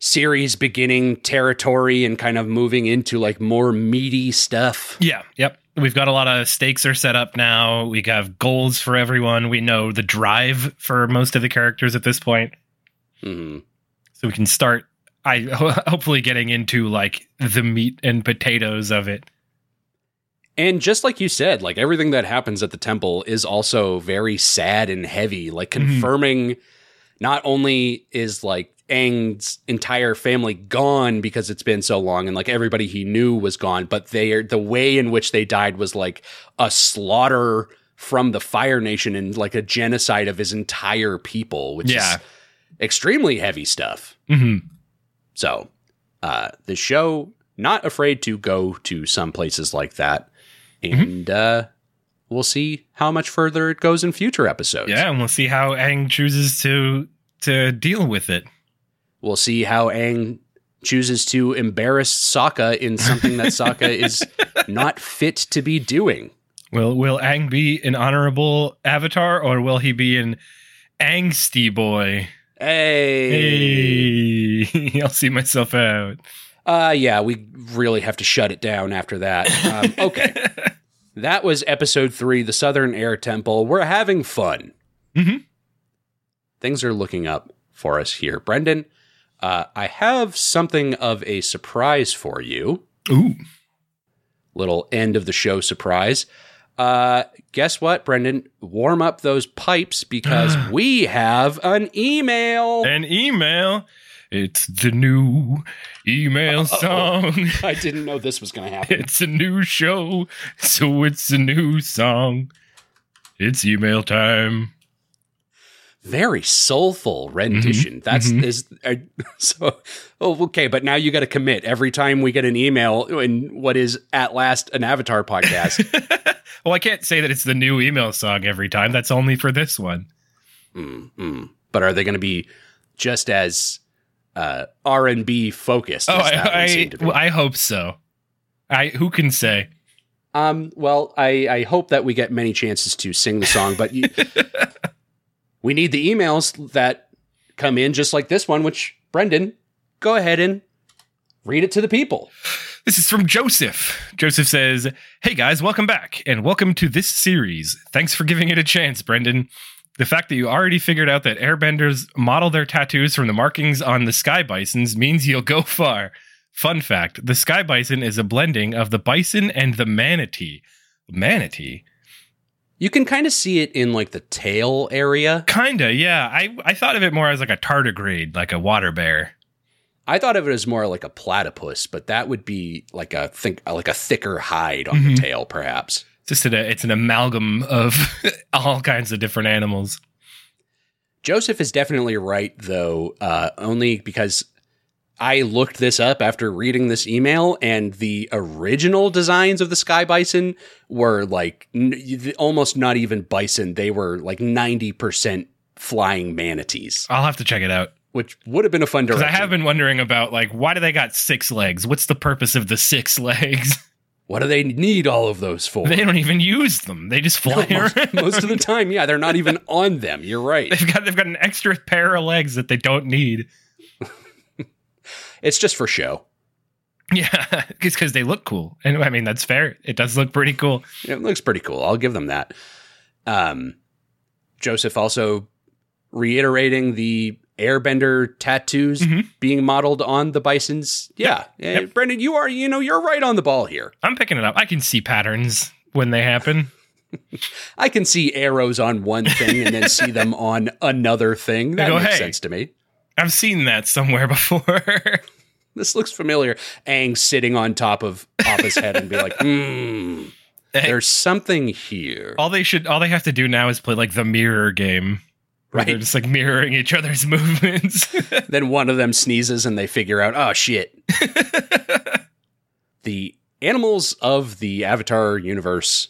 series beginning territory and kind of moving into like more meaty stuff. yeah, yep. We've got a lot of stakes are set up now. We have goals for everyone. We know the drive for most of the characters at this point. Mhm. so we can start i hopefully getting into like the meat and potatoes of it And just like you said, like everything that happens at the temple is also very sad and heavy, like Mhm. confirming not only is like Aang's entire family gone because it's been so long and like everybody he knew was gone, but they are the way in which they died was like a slaughter from the Fire Nation and like a genocide of his entire people, which Yeah. is extremely heavy stuff. mm-hmm. So, uh, the show not afraid to go to some places like that, and uh, we'll see how much further it goes in future episodes. yeah and we'll see how Aang chooses to to deal with it we'll see how Aang chooses to embarrass Sokka in something that Sokka is not fit to be doing. Will Will Aang be an honorable avatar, or will he be an angsty boy? Hey. Hey, I'll see myself out. Uh, yeah, we really have to shut it down after that. Um, okay. that was episode three, The Southern Air Temple. We're having fun. Mhm. Things are looking up for us here. Brendan, uh, I have something of a surprise for you. Ooh, Little end of the show surprise. Uh, guess what, Brendan? Warm up those pipes because we have an email. an email. It's the new email song. I didn't know this was going to happen. It's a new show, so it's a new song. It's email time. Very soulful rendition. That's mhm. is uh, so. Oh, okay, but now you got to commit every time we get an email in what is at last an Avatar podcast. Well, I can't say that it's the new email song every time. That's only for this one. Mm, mm. But are they going to be just as uh, R and B focused? Oh, as that I, I, to be? well, I hope so. I who can say? Um, well, I, I hope that we get many chances to sing the song, but you, we need the emails that come in just like this one, which Brendan, go ahead and read it to the people. This is from Joseph. Joseph says, Hey guys, welcome back and welcome to this series. Thanks for giving it a chance, Brendan. The fact that you already figured out that airbenders model their tattoos from the markings on the sky bisons means you'll go far. Fun fact the sky bison is a blending of the bison and the manatee. Manatee? You can kind of see it in like the tail area. Kinda, yeah. I, I thought of it more as like a tardigrade, like a water bear. I thought of it as more like a platypus, but that would be like a think like a thicker hide on Mhm. the tail, perhaps. Just an, it's an amalgam of all kinds of different animals. Joseph is definitely right, though, uh, only because I looked this up after reading this email, and the original designs of the sky bison were like n- almost not even bison; they were like ninety percent flying manatees, I'll have to check it out. which would have been a fun Because direction. I have been wondering about like why do they got six legs? What's the purpose of the six legs? what do they need all of those for? they don't even use them. They just fly most, around. most of the time, yeah, they're not even on them. You're right. they've got they've got an extra pair of legs that they don't need. It's just for show. Yeah, it's because they look cool, and I mean that's fair. It does look pretty cool. It looks pretty cool. I'll give them that. Um, Joseph also reiterating the airbender tattoos Mhm. being modeled on the bisons. Yeah. Eh, Yep. Brendan, you are, you know, you're right on the ball here. I'm picking it up. I can see patterns when they happen. I can see arrows on one thing and then see them on another thing. That go, makes "Hey." sense to me. I've seen that somewhere before. This looks familiar. Aang sitting on top of Appa's head and be like, hmm, there's something here. all they should, all they have to do now is play like the mirror game. Where They're Right. just like mirroring each other's movements. then one of them sneezes and they figure out, oh shit. the animals of the Avatar universe,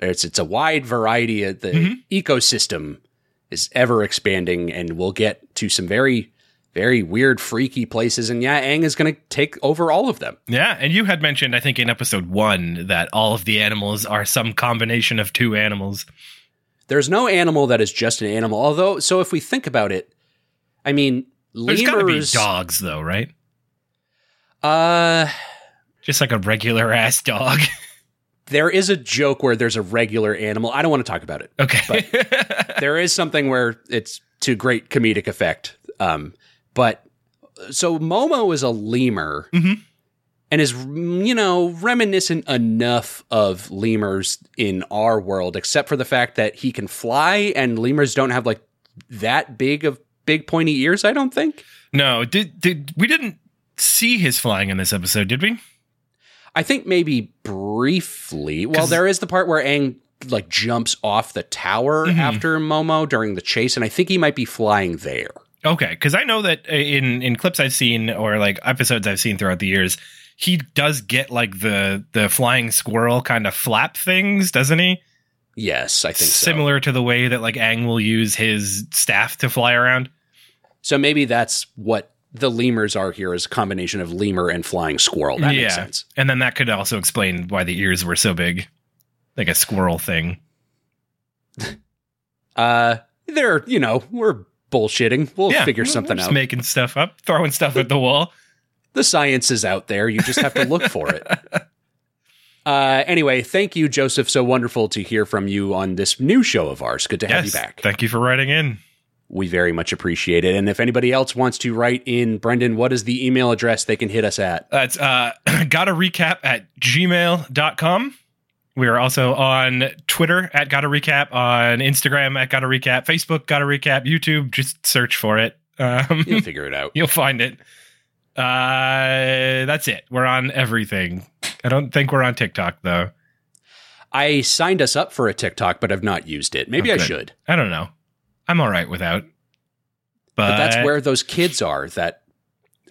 it's it's a wide variety of the Mhm. ecosystem is ever expanding and we'll get to some very very weird freaky places and yeah, Aang is going to take over all of them. Yeah, and you had mentioned, I think, in episode one that all of the animals are some combination of two animals. There's no animal that is just an animal. Although, so if we think about it, I mean, There's got to be dogs, though, right? Uh, Just like a regular ass dog. there is a joke where there's a regular animal. I don't want to talk about it. okay. there is something where it's to great comedic effect. Um, but so Momo is a lemur Mhm. and is, you know, reminiscent enough of lemurs in our world, except for the fact that he can fly and lemurs don't have like that big of big pointy ears. I don't think. no, did did we didn't see his flying in this episode, did we? I think maybe briefly. Well, there is the part where Aang like jumps off the tower Mhm. after Momo during the chase, and I think he might be flying there. Okay, because I know that uh, in in clips I've seen or like episodes I've seen throughout the years, he does get like the the flying squirrel kind of flap things, doesn't he? Yes, I think so. Similar to the way that like Aang will use his staff to fly around. So maybe that's what the lemurs are here is a combination of lemur and flying squirrel. That yeah. makes sense. And then that could also explain why the ears were so big. Like a squirrel thing. Uh, they're you know we're bullshitting. We'll yeah. figure something just out. making stuff up, throwing stuff at the wall. the science is out there. You just have to look for it. Uh, anyway, thank you, Joseph. So wonderful to hear from you on this new show of ours. Good to have you back. Thank you for writing in. we very much appreciate it. And if anybody else wants to write in, Brendan, what is the email address they can hit us at? That's uh gotta recap at gmail.com. We are also on Twitter at gotta recap, on Instagram at gotta recap, Facebook gotta recap, YouTube, just search for it. Um, You'll figure it out. you'll find it. Uh that's it. We're on everything. I don't think we're on TikTok though. I signed us up for a TikTok, but I've not used it. Maybe Oh, I should. I don't know. I'm all right without. But, But that's where those kids are that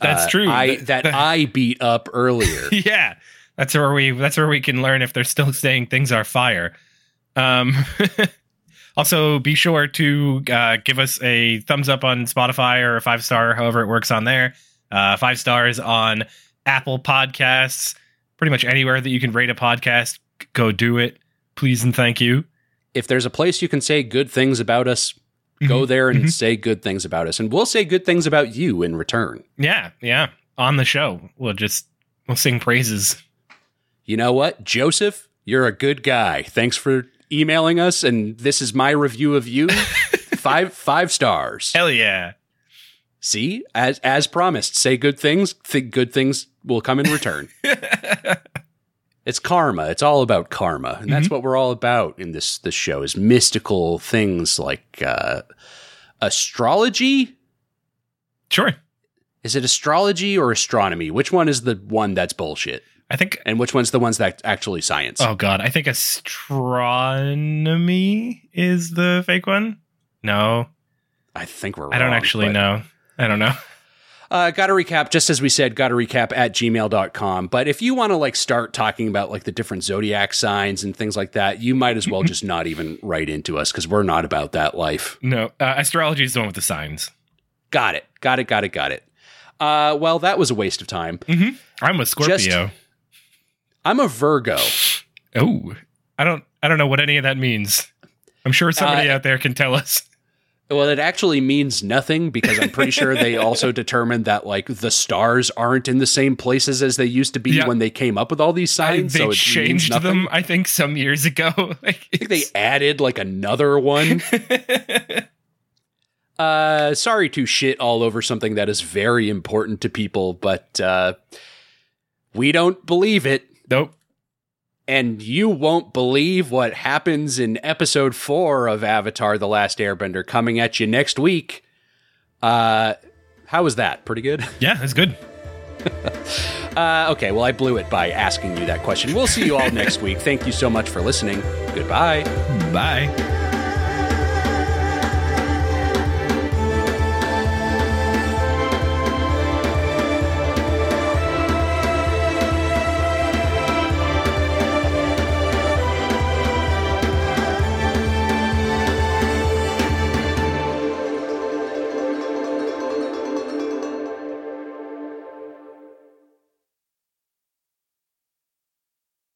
That's uh, true. I That- that I beat up earlier. yeah that's where we that's where we can learn if they're still saying things are fire. Um also be sure to uh, give us a thumbs up on spotify or a five star however it works on there. Uh, five stars on apple podcasts. Pretty much anywhere that you can rate a podcast go do it. Please and thank you. If there's a place you can say good things about us, go Mhm. there and Mhm. say good things about us, and we'll say good things about you in return. yeah yeah. On the show we'll just we'll sing praises You know what, Joseph, you're a good guy. Thanks for emailing us, and this is my review of you. five five stars. hell yeah See, as as promised, say good things. Think good things will come in return. it's karma. It's all about karma, and that's what we're all about in this this show. Is mystical things like uh, astrology. sure Is it astrology or astronomy? Which one is the one that's bullshit, i think and which one's the ones that actually science? Oh god, I think astronomy is the fake one. No, I think we're. I don't actually but- know. I don't know. Uh, got to recap, just as we said, got to recap at gmail.com. But if you want to like start talking about like the different zodiac signs and things like that, you might as well just not even write into us because we're not about that life. No, uh, astrology is the one with the signs. Got it. Got it. Got it. Got it. Uh, well, that was a waste of time. I'm a Scorpio. I'm a Virgo. oh, I don't. I don't know what any of that means. I'm sure somebody Uh, out there can tell us. Well, it actually means nothing because I'm pretty sure they also determined that like the stars aren't in the same places as they used to be Yeah. when they came up with all these I, signs. they so it means changed them. I think some years ago. like, I think they added like another one. Uh, sorry to shit all over something that is very important to people, but uh, we don't believe it. Nope. And you won't believe what happens in episode four of Avatar The Last Airbender coming at you next week. Uh, how was that? Pretty good? Yeah, it's good. Uh, okay, well, I blew it by asking you that question. We'll see you all next week. Thank you so much for listening. Goodbye. Bye.